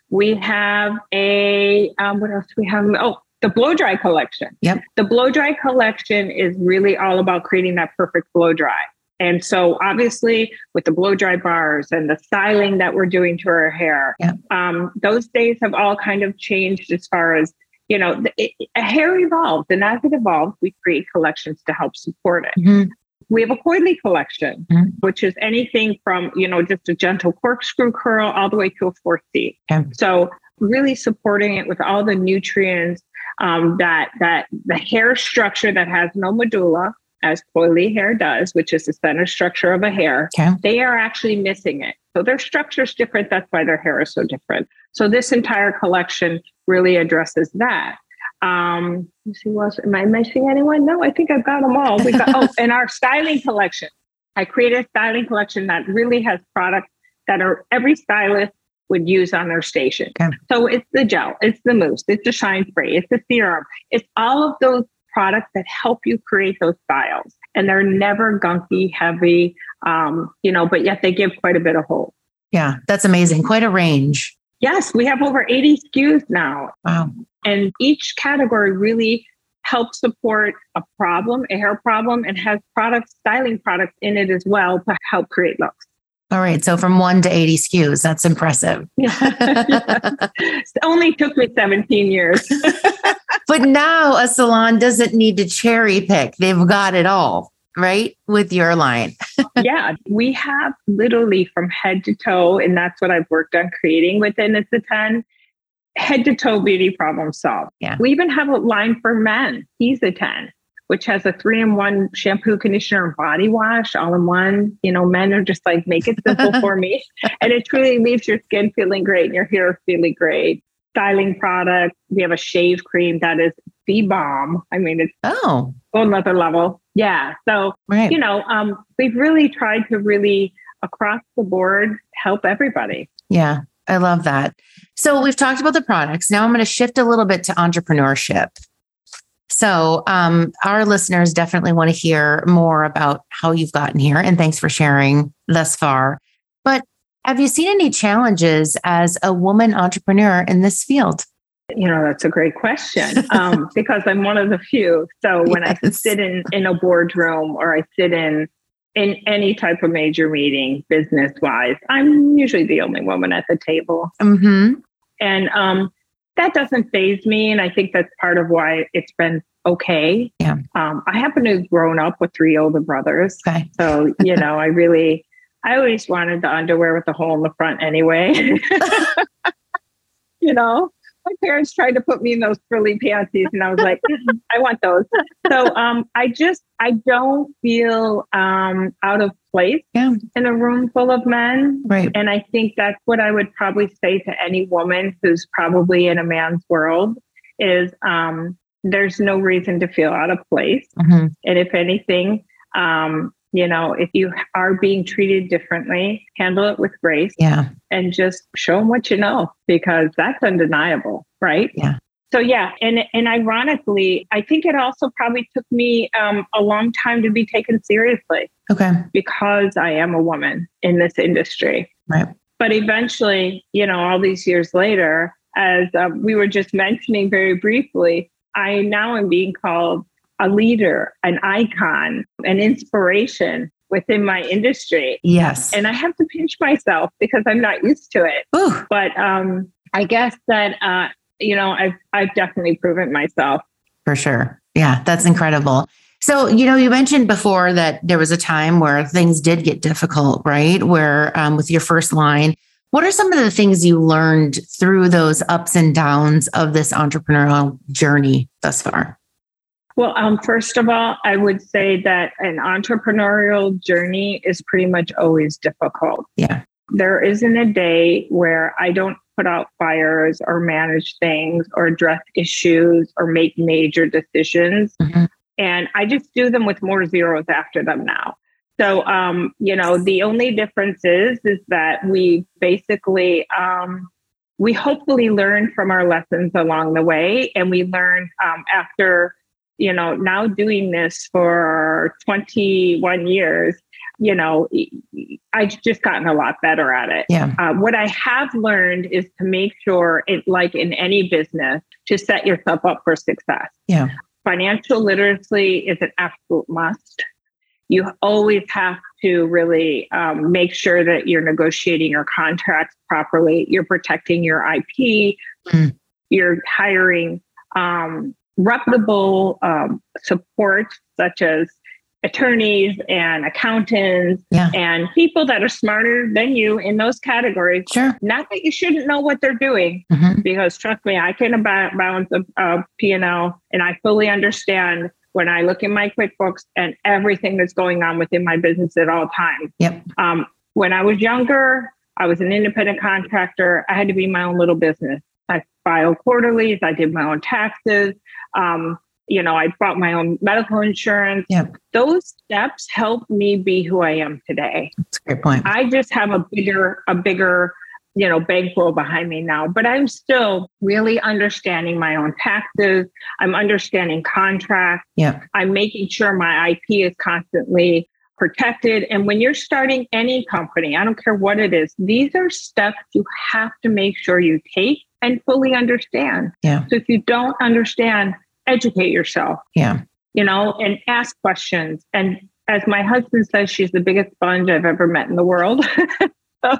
Speaker 3: We have a um, what else do we have? Oh, the blow dry collection.
Speaker 1: Yep.
Speaker 3: The blow dry collection is really all about creating that perfect blow dry. And so, obviously, with the blow dry bars and the styling that we're doing to our hair,
Speaker 1: Yeah.
Speaker 3: um, those days have all kind of changed as far as you know, the, it, a hair evolves, and as it evolves, we create collections to help support it.
Speaker 1: Mhm.
Speaker 3: We have a coily collection,
Speaker 1: Mhm.
Speaker 3: which is anything from you know just a gentle corkscrew curl all the way to a four C.
Speaker 1: Okay.
Speaker 3: So really supporting it with all the nutrients um, that that the hair structure that has no medulla, as coily hair does, which is the center structure of a hair.
Speaker 1: Okay.
Speaker 3: They are actually missing it. So their structure is different. That's why their hair is so different. So this entire collection really addresses that. Um, let's see, what else? Am I missing anyone? No, I think I've got them all. We got oh, and our styling collection. I created a styling collection that really has products that are every stylist would use on their station.
Speaker 1: Okay.
Speaker 3: So it's the gel, it's the mousse, it's the shine spray, it's the serum, it's all of those products that help you create those styles. And they're never gunky, heavy, um, you know, but yet they give quite a bit of hold.
Speaker 1: Yeah, that's amazing. Quite a range.
Speaker 3: Yes, we have over 80 SKUs now.
Speaker 1: Wow.
Speaker 3: And each category really helps support a problem, a hair problem, and has product styling products in it as well to help create looks.
Speaker 1: All right. So from one to 80 SKUs, that's impressive.
Speaker 3: Yeah, it only took me 17 years.
Speaker 1: But now a salon doesn't need to cherry pick. They've got it all, right? With your line.
Speaker 3: yeah, we have literally from head to toe, and that's what I've worked on creating within It's a 10 head to toe beauty problem solved.
Speaker 1: Yeah.
Speaker 3: We even have a line for men. He's a 10, which has a three in one shampoo, conditioner, and body wash all in one. You know, men are just like, make it simple for me. And it truly leaves your skin feeling great and your hair feeling great. Styling product. We have a shave cream that is the bomb. I mean, it's
Speaker 1: Oh,
Speaker 3: on another level. Yeah. So
Speaker 1: right.
Speaker 3: you know, um, we've really tried to really across the board help everybody.
Speaker 1: Yeah, I love that. So we've talked about the products. Now I'm going to shift a little bit to entrepreneurship. So um, our listeners definitely want to hear more about how you've gotten here, and thanks for sharing thus far. But have you seen any challenges as a woman entrepreneur in this field?
Speaker 3: You know, that's a great question um, because I'm one of the few. So when I sit in in a boardroom or I sit in in any type of major meeting, business wise, I'm usually the only woman at the table,
Speaker 1: Mm-hmm.
Speaker 3: and um, that doesn't faze me. And I think that's part of why it's been okay.
Speaker 1: Yeah.
Speaker 3: Um, I happen to have grown up with three older brothers.
Speaker 1: Okay.
Speaker 3: So, you know, I really, I always wanted the underwear with the hole in the front anyway. you know, my parents tried to put me in those frilly panties and I was like, I want those. So um, I just, I don't feel um, out of place
Speaker 1: Yeah.
Speaker 3: in a room full of men.
Speaker 1: Right.
Speaker 3: And I think that's what I would probably say to any woman who's probably in a man's world is um, there's no reason to feel out of place.
Speaker 1: Mhm.
Speaker 3: And if anything, um, You know, if you are being treated differently, handle it with grace.
Speaker 1: Yeah.
Speaker 3: And just show them what you know because that's undeniable, right?
Speaker 1: Yeah.
Speaker 3: So yeah, and and ironically, I think it also probably took me um, a long time to be taken seriously.
Speaker 1: Okay.
Speaker 3: Because I am a woman in this industry.
Speaker 1: Right.
Speaker 3: But eventually, you know, all these years later, as uh, we were just mentioning very briefly, I now am being called a leader, an icon, an inspiration within my industry.
Speaker 1: Yes.
Speaker 3: And I have to pinch myself because I'm not used to it.
Speaker 1: Ooh.
Speaker 3: But um, I guess that uh, you know, I've I've definitely proven myself.
Speaker 1: For sure. Yeah, that's incredible. So, you know, you mentioned before that there was a time where things did get difficult, right? Where um, with your first line, what are some of the things you learned through those ups and downs of this entrepreneurial journey thus far?
Speaker 3: Well, um, first of all, I would say that an entrepreneurial journey is pretty much always difficult.
Speaker 1: Yeah.
Speaker 3: There isn't a day where I don't put out fires or manage things or address issues or make major decisions. Mm-hmm. And I just do them with more zeros after them now. So, um, you know, the only difference is, is that we basically, um, we hopefully learn from our lessons along the way. And we learn um, after, you know, now doing this for 21 years, you know, I've just gotten a lot better at it.
Speaker 1: Yeah.
Speaker 3: Uh, what I have learned is to make sure, it, like in any business, to set yourself up for success.
Speaker 1: Yeah.
Speaker 3: Financial literacy is an absolute must. You always have to really um, make sure that you're negotiating your contracts properly, you're protecting your IP, mm. you're hiring um, reputable um, support, such as attorneys and accountants
Speaker 1: yeah.
Speaker 3: and people that are smarter than you in those categories.
Speaker 1: Sure.
Speaker 3: Not that you shouldn't know what they're doing,
Speaker 1: mm-hmm.
Speaker 3: because trust me, I can balance a, a P&L and I fully understand when I look in my QuickBooks and everything that's going on within my business at all times.
Speaker 1: Yep.
Speaker 3: Um, when I was younger, I was an independent contractor. I had to be my own little business. I filed quarterlies. I did my own taxes. Um, you know, I bought my own medical insurance.
Speaker 1: Yep.
Speaker 3: Those steps helped me be who I am today.
Speaker 1: That's a great point.
Speaker 3: I just have a bigger, a bigger, you know, bankroll behind me now, but I'm still really understanding my own taxes. I'm understanding contracts.
Speaker 1: Yeah.
Speaker 3: I'm making sure my IP is constantly protected. And when you're starting any company, I don't care what it is, these are steps you have to make sure you take and fully understand.
Speaker 1: Yeah.
Speaker 3: So if you don't understand, educate yourself.
Speaker 1: Yeah.
Speaker 3: You know, and ask questions. And as my husband says, she's the biggest sponge I've ever met in the world. so,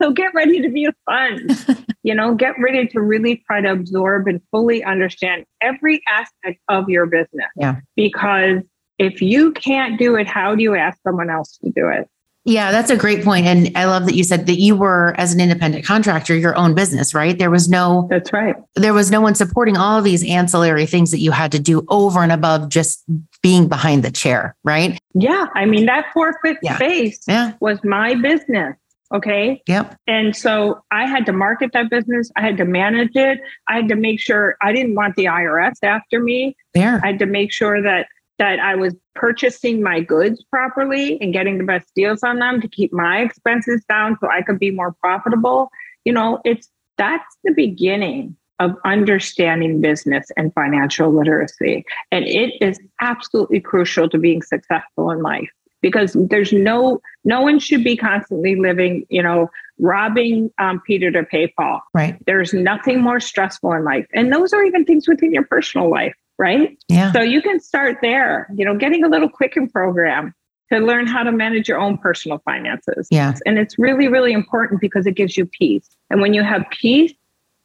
Speaker 3: so get ready to be a sponge. you know, get ready to really try to absorb and fully understand every aspect of your business.
Speaker 1: Yeah.
Speaker 3: Because if you can't do it, how do you ask someone else to do it?
Speaker 1: Yeah, that's a great point. And I love that you said that you were, as an independent contractor, your own business, right? There was no,
Speaker 3: that's right.
Speaker 1: There was no one supporting all of these ancillary things that you had to do over and above just being behind the chair, right?
Speaker 3: Yeah. I mean, that forfeit
Speaker 1: yeah.
Speaker 3: space
Speaker 1: yeah.
Speaker 3: was my business. Okay.
Speaker 1: Yep.
Speaker 3: And so I had to market that business. I had to manage it. I had to make sure I didn't want the IRS after me.
Speaker 1: There.
Speaker 3: I had to make sure that that I was purchasing my goods properly and getting the best deals on them to keep my expenses down so I could be more profitable. You know, it's that's the beginning of understanding business and financial literacy. And it is absolutely crucial to being successful in life because there's no no one should be constantly living, you know, robbing um, Peter to pay Paul.
Speaker 1: Right.
Speaker 3: There's nothing more stressful in life. And those are even things within your personal life right?
Speaker 1: Yeah.
Speaker 3: So you can start there, you know, getting a little quicken program to learn how to manage your own personal finances.
Speaker 1: Yeah.
Speaker 3: And it's really, really important because it gives you peace. And when you have peace,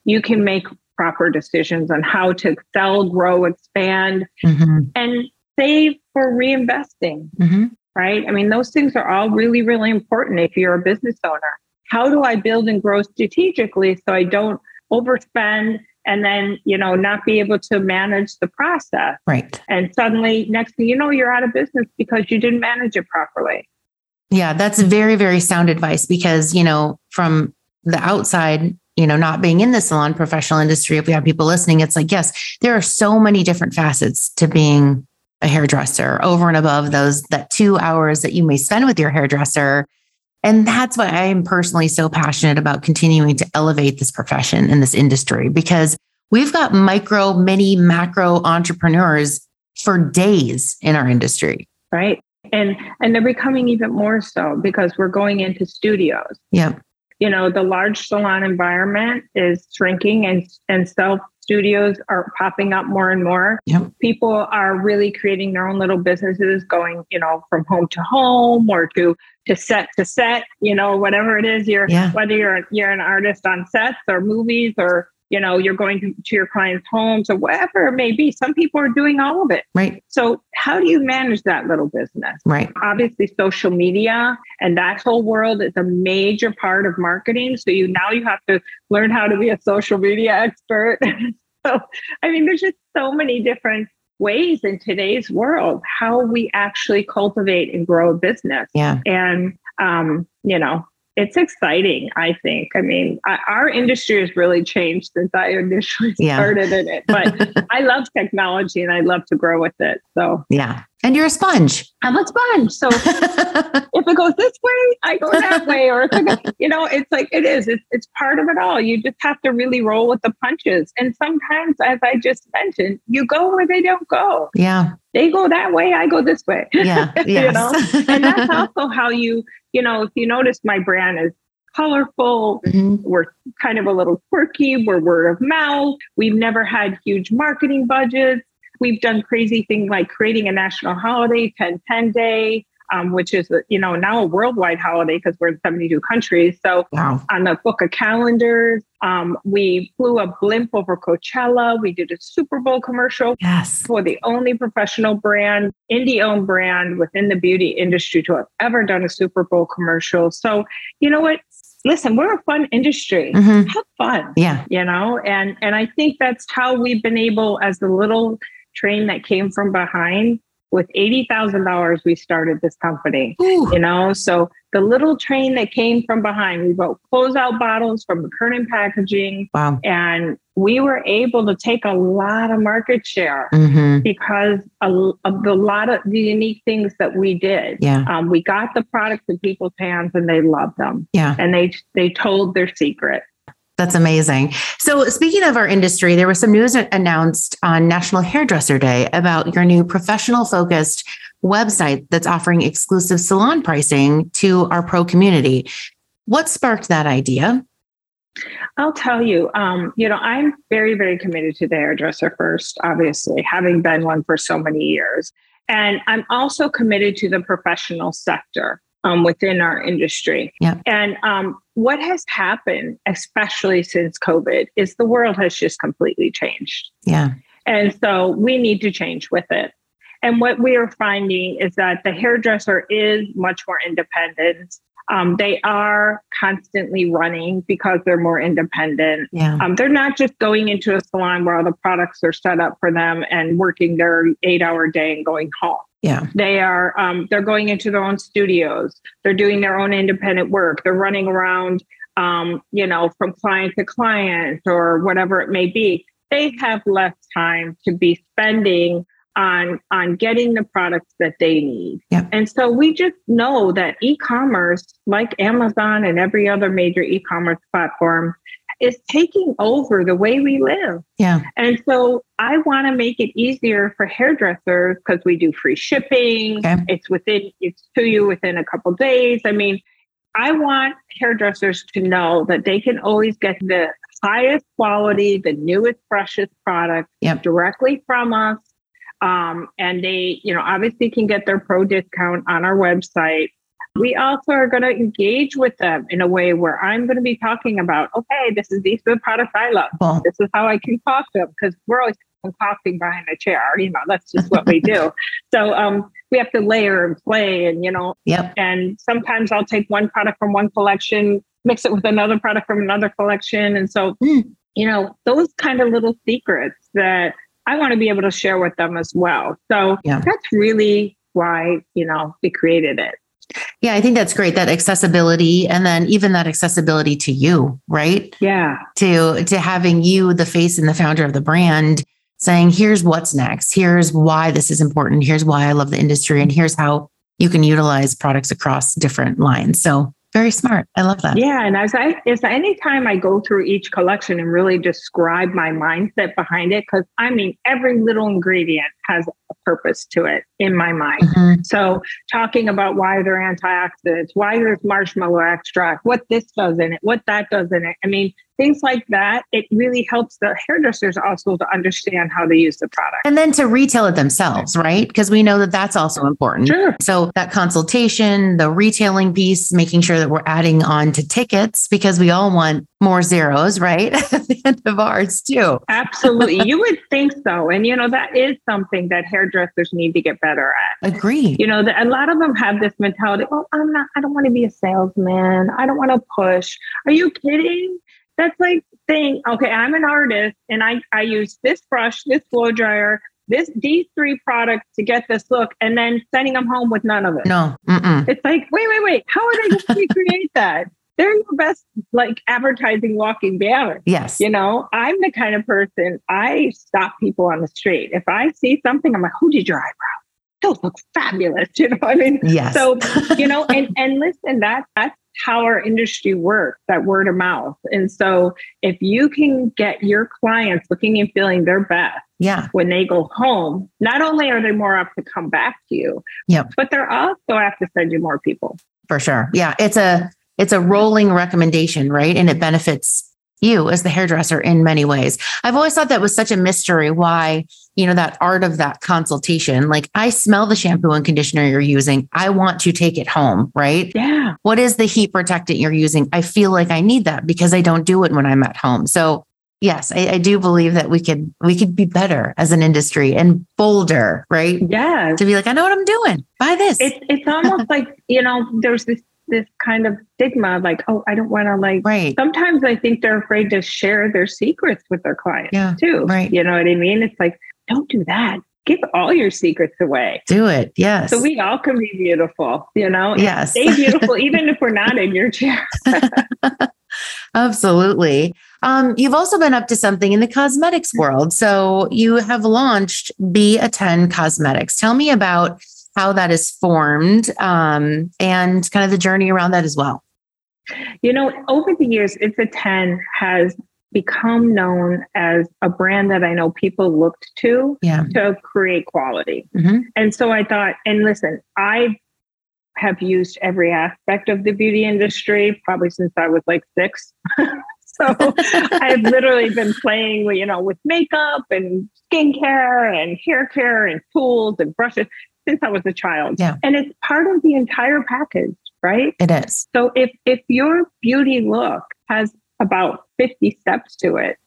Speaker 3: you can make proper decisions on how to sell, grow, expand,
Speaker 1: mm-hmm.
Speaker 3: and save for reinvesting.
Speaker 1: Mm-hmm.
Speaker 3: Right. I mean, those things are all really, really important if you're a business owner. How do I build and grow strategically so I don't overspend and then you know not be able to manage the process
Speaker 1: right
Speaker 3: and suddenly next thing you know you're out of business because you didn't manage it properly
Speaker 1: yeah that's very very sound advice because you know from the outside you know not being in the salon professional industry if we have people listening it's like yes there are so many different facets to being a hairdresser over and above those that two hours that you may spend with your hairdresser. And that's why I am personally so passionate about continuing to elevate this profession in this industry because we've got micro, mini, macro entrepreneurs for days in our industry.
Speaker 3: Right. And and they're becoming even more so because we're going into studios.
Speaker 1: Yeah.
Speaker 3: You know, the large salon environment is shrinking and and self studios are popping up more and more.
Speaker 1: Yep.
Speaker 3: People are really creating their own little businesses, going, you know, from home to home or to to set to set, you know, whatever it is. You're
Speaker 1: Yeah.
Speaker 3: whether you're you're an artist on sets or movies or you know you're going to, to your clients' homes or whatever it may be. Some people are doing all of it.
Speaker 1: Right.
Speaker 3: So how do you manage that little business?
Speaker 1: Right.
Speaker 3: obviously social media and that whole world is a major part of marketing so you now you have to learn how to be a social media expert so i mean there's just so many different ways in today's world how we actually cultivate and grow a business
Speaker 1: Yeah.
Speaker 3: and um, you know it's exciting i think i mean I, our industry has really changed since i initially
Speaker 1: Yeah.
Speaker 3: started in it but i love technology and i love to grow with it so
Speaker 1: yeah. And you're a sponge.
Speaker 3: i'm a sponge so if it goes this way, I go that way. Or goes, you know, it's like it is. It's it's part of it all. You just have to really roll with the punches. And sometimes, as I just mentioned, you go where they don't go.
Speaker 1: yeah.
Speaker 3: They go that way, I go this way.
Speaker 1: Yeah.
Speaker 3: you know, and that's also how you, you know, if you notice, my brand is colorful.
Speaker 1: Mhm.
Speaker 3: We're kind of a little quirky. We're word of mouth. We've never had huge marketing budgets. We've done crazy things like creating a national holiday, 10 10 day, um, which is, you know, now a worldwide holiday because we're in 72 countries. So
Speaker 1: Wow.
Speaker 3: on the book of calendars, um, we flew a blimp over Coachella. We did a Super Bowl commercial.
Speaker 1: Yes.
Speaker 3: We're the only professional brand, indie owned brand within the beauty industry to have ever done a Super Bowl commercial. So, you know what? Listen, we're a fun industry.
Speaker 1: Mhm.
Speaker 3: Have fun
Speaker 1: Yeah.
Speaker 3: you know and and i think that's how we've been able as the little train that came from behind with $80000 we started this company
Speaker 1: Ooh.
Speaker 3: you know so the little train that came from behind we bought closeout bottles from mckern packaging
Speaker 1: Wow.
Speaker 3: and we were able to take a lot of market share
Speaker 1: hmm
Speaker 3: because of of the lot of the unique things that we did
Speaker 1: Yeah.
Speaker 3: um, we got the products in people's hands and they loved them
Speaker 1: Yeah.
Speaker 3: and they they told their secret
Speaker 1: That's amazing. So, speaking of our industry, there was some news announced on National Hairdresser Day about your new professional focused website that's offering exclusive salon pricing to our pro community. What sparked that idea?
Speaker 3: I'll tell you, um, you know, I'm very, very committed to the hairdresser first, obviously, having been one for so many years. And I'm also committed to the professional sector um, within our industry.
Speaker 1: Yeah.
Speaker 3: And um, what has happened, especially since COVID, is the world has just completely changed.
Speaker 1: Yeah.
Speaker 3: And so we need to change with it. And what we are finding is that the hairdresser is much more independent. Um, they are constantly running because they're more independent.
Speaker 1: Yeah.
Speaker 3: Um, they're not just going into a salon where all the products are set up for them and working their eight hour day and going home.
Speaker 1: Yeah.
Speaker 3: They are um, they're going into their own studios. They're doing their own independent work. They're running around, um, you know, from client to client or whatever it may be. They have less time to be spending on on getting the products that they need.
Speaker 1: Yeah.
Speaker 3: And so we just know that e-commerce, like Amazon and every other major e-commerce platform, is taking over the way we live.
Speaker 1: Yeah.
Speaker 3: And so I want to make it easier for hairdressers because we do free shipping.
Speaker 1: Okay.
Speaker 3: It's within it's to you within a couple days. I mean, I want hairdressers to know that they can always get the highest quality, the newest, freshest product
Speaker 1: Yep.
Speaker 3: directly from us. Um, and they, you know, obviously can get their pro discount on our website. We also are going to engage with them in a way where I'm going to be talking about, okay, this is these are the products I love this is how I concoct them because we're always concocting behind a chair. You know, that's just what we do. So um, we have to layer and play, and you know,
Speaker 1: Yep.
Speaker 3: and sometimes I'll take one product from one collection, mix it with another product from another collection, and so
Speaker 1: Mm.
Speaker 3: you know, those kind of little secrets that I want to be able to share with them as well. So
Speaker 1: Yeah.
Speaker 3: that's really why you know we created it.
Speaker 1: Yeah. I think that's great. That accessibility and then even that accessibility to you, right?
Speaker 3: Yeah.
Speaker 1: To to having you, the face and the founder of the brand, saying, here's what's next. Here's why this is important. Here's why I love the industry. And here's how you can utilize products across different lines. So very smart. I love that.
Speaker 3: Yeah. And as I is anytime I go through each collection and really describe my mindset behind it, because I mean every little ingredient has a purpose to it in my mind. Mm-hmm. So talking about why they're antioxidants, why there's marshmallow extract, what this does in it, what that does in it. I mean, things like that, it really helps the hairdressers also to understand how to use the product.
Speaker 1: And then to retail it themselves, right? Because we know that that's also important.
Speaker 3: Sure.
Speaker 1: So that consultation, the retailing piece, making sure that we're adding on to tickets because we all want more zeros, right? At the end of ours too.
Speaker 3: Absolutely. you would think so. And you know, that is something that hairdressers need to get better
Speaker 1: at. Agree.
Speaker 3: You know, the, a lot of them have this mentality, oh, I'm not, I don't want to be a salesman. I don't want to push. Are you kidding? That's like saying, okay, I'm an artist and I, I use this brush, this blow dryer, this these three products to get this look, and then sending them home with none of it.
Speaker 1: No,
Speaker 3: Mm-mm. it's like, wait, wait, wait. How are they going to recreate that? They're your best like advertising walking banner.
Speaker 1: Yes.
Speaker 3: You know, I'm the kind of person I stop people on the street. If I see something, I'm like, who did your eyebrow? Those look fabulous. You know, I mean,
Speaker 1: yes.
Speaker 3: So, you know, and and listen, that that's how our industry works that word of mouth and so if you can get your clients looking and feeling their best
Speaker 1: yeah
Speaker 3: when they go home not only are they more apt to come back to you
Speaker 1: yep.
Speaker 3: but they're also apt to send you more people
Speaker 1: for sure yeah it's a it's a rolling recommendation right and it benefits you as the hairdresser in many ways. I've always thought that was such a mystery why, you know, that art of that consultation. Like, I smell the shampoo and conditioner you're using. I want to take it home, right?
Speaker 3: Yeah.
Speaker 1: What is the heat protectant you're using? I feel like I need that because I don't do it when I'm at home. So, yes, I, I do believe that we could we could be better as an industry and bolder, right?
Speaker 3: Yeah.
Speaker 1: To be like, I know what I'm doing. Buy this.
Speaker 3: It's it's almost like you know, there's this this kind of stigma like oh i don't want to like
Speaker 1: right.
Speaker 3: sometimes i think they're afraid to share their secrets with their clients
Speaker 1: yeah,
Speaker 3: too
Speaker 1: right.
Speaker 3: you know what i mean? It's like don't do that. Give all your secrets away.
Speaker 1: Do it yes.
Speaker 3: So we all can be beautiful you know?
Speaker 1: Yes.
Speaker 3: stay beautiful even if we're not in your chair.
Speaker 1: Absolutely. Um, you've also been up to something in the cosmetics world. So you have launched be a 10 cosmetics. Tell me about how that is formed um, and kind of the journey around that as well.
Speaker 3: You know, over the years, It's a 10 has become known as a brand that I know people looked to
Speaker 1: yeah.
Speaker 3: to create quality.
Speaker 1: Mm-hmm.
Speaker 3: And so I thought, and listen, I have used every aspect of the beauty industry probably since I was like six. so I've literally been playing with, you know, with makeup and skincare and hair care and tools and brushes since I was a child.
Speaker 1: Yeah.
Speaker 3: And it's part of the entire package, right?
Speaker 1: It is.
Speaker 3: So if if your beauty look has about 50 steps to it,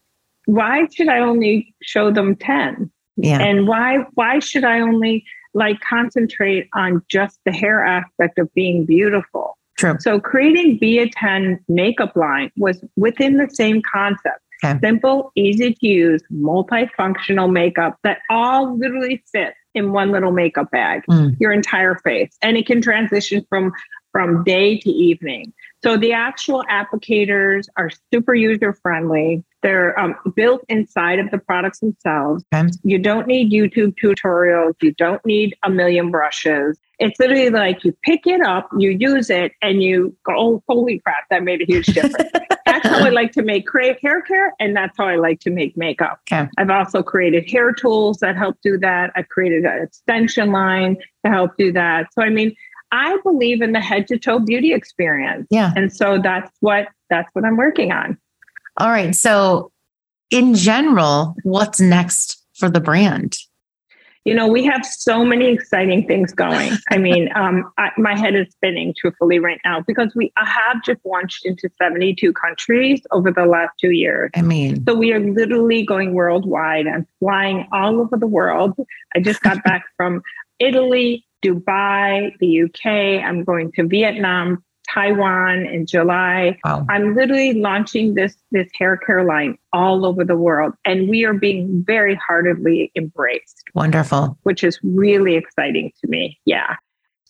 Speaker 3: why should I only show them 10?
Speaker 1: Yeah.
Speaker 3: And why why should I only like concentrate on just the hair aspect of being beautiful?
Speaker 1: True.
Speaker 3: So creating Be a 10 makeup line was within the same concept.
Speaker 1: Okay.
Speaker 3: Simple, easy to use, multifunctional makeup that all literally fit in one little makeup bag,
Speaker 1: mm.
Speaker 3: your entire face. And it can transition from from day to evening. So the actual applicators are super user friendly. They're um, built inside of the products themselves.
Speaker 1: Okay.
Speaker 3: You don't need YouTube tutorials. You don't need a million brushes. It's literally like you pick it up, you use it, and you go, oh, holy crap, that made a huge difference. that's how I like to make create hair care, and that's how I like to make makeup.
Speaker 1: Okay.
Speaker 3: I've also created hair tools that help do that. I've created an extension line to help do that. So I mean, I believe in the head to toe beauty experience.
Speaker 1: Yeah.
Speaker 3: And so that's what that's what I'm working on.
Speaker 1: All right. So in general, what's next for the brand?
Speaker 3: You know, we have so many exciting things going. I mean, um, I, my head is spinning truthfully right now because we have just launched into 72 countries over the last two years.
Speaker 1: I mean,
Speaker 3: so we are literally going worldwide and flying all over the world. I just got back from Italy, Dubai, the UK. I'm going to Vietnam, Taiwan in July.
Speaker 1: Wow.
Speaker 3: I'm literally launching this this hair care line all over the world, and we are being very heartedly embraced.
Speaker 1: Wonderful,
Speaker 3: which is really exciting to me. Yeah.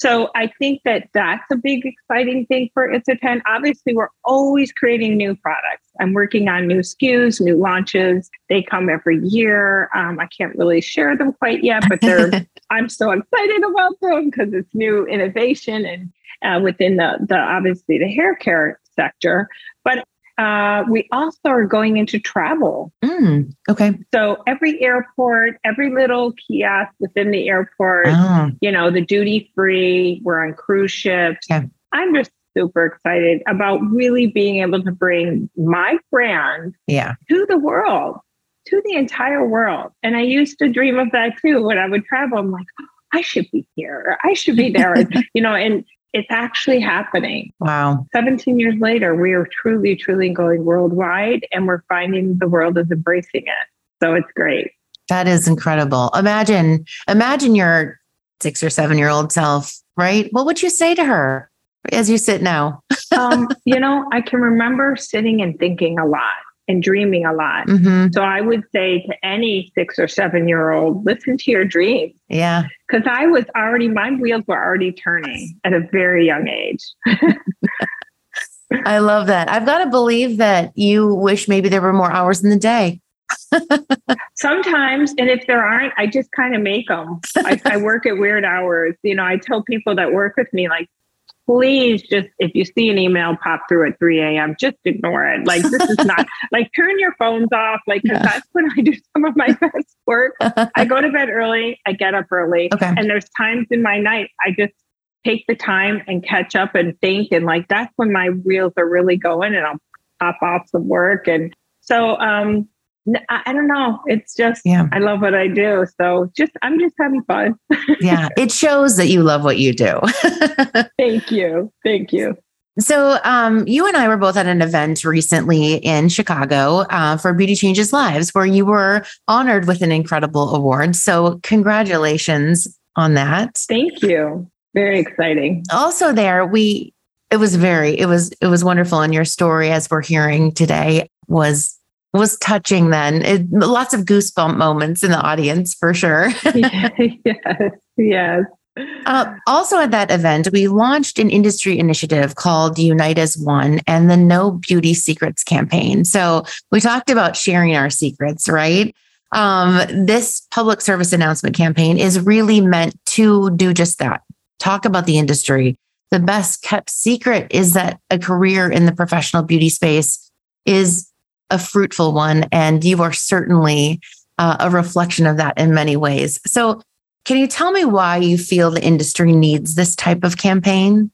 Speaker 3: So I think that that's a big exciting thing for It's a 10. Obviously, we're always creating new products. I'm working on new SKUs, new launches. They come every year. Um, I can't really share them quite yet, but they're I'm so excited about them because it's new innovation and uh, within the the obviously the hair care sector. But uh, we also are going into travel.
Speaker 1: Mm, okay.
Speaker 3: So every airport, every little kiosk within the airport, oh. you know, the duty free, we're on cruise ships. Yeah. I'm just super excited about really being able to bring my brand
Speaker 1: yeah.
Speaker 3: to the world, to the entire world. And I used to dream of that too when I would travel. I'm like, oh, I should be here. I should be there. you know, and it's actually happening.
Speaker 1: Wow.
Speaker 3: 17 years later, we are truly, truly going worldwide and we're finding the world is embracing it. So it's great.
Speaker 1: That is incredible. Imagine, imagine your six or seven year old self, right? What would you say to her as you sit now?
Speaker 3: um, you know, I can remember sitting and thinking a lot and dreaming a lot. Mm-hmm. So I would say to any six or seven year old, listen to your dreams.
Speaker 1: Yeah.
Speaker 3: Because I was already, my wheels were already turning at a very young age.
Speaker 1: I love that. I've got to believe that you wish maybe there were more hours in the day.
Speaker 3: Sometimes, and if there aren't, I just kind of make them. I, I work at weird hours. You know, I tell people that work with me, like, please just if you see an email pop through at 3 a.m just ignore it like this is not like turn your phones off like because yeah. that's when i do some of my best work i go to bed early i get up early
Speaker 1: okay.
Speaker 3: and there's times in my night i just take the time and catch up and think and like that's when my wheels are really going and i'll pop off some work and so um I don't know. It's just, yeah. I love what I do. So just, I'm just having fun.
Speaker 1: yeah. It shows that you love what you do.
Speaker 3: Thank you. Thank you.
Speaker 1: So, um, you and I were both at an event recently in Chicago uh, for Beauty Changes Lives, where you were honored with an incredible award. So, congratulations on that.
Speaker 3: Thank you. Very exciting.
Speaker 1: Also, there we it was very it was it was wonderful. And your story, as we're hearing today, was was touching then. It, lots of goosebump moments in the audience for sure.
Speaker 3: yes, yes.
Speaker 1: Uh, also at that event, we launched an industry initiative called Unite as One and the No Beauty Secrets campaign. So we talked about sharing our secrets, right? Um, this public service announcement campaign is really meant to do just that talk about the industry. The best kept secret is that a career in the professional beauty space is a fruitful one. And you are certainly uh, a reflection of that in many ways. So, can you tell me why you feel the industry needs this type of campaign?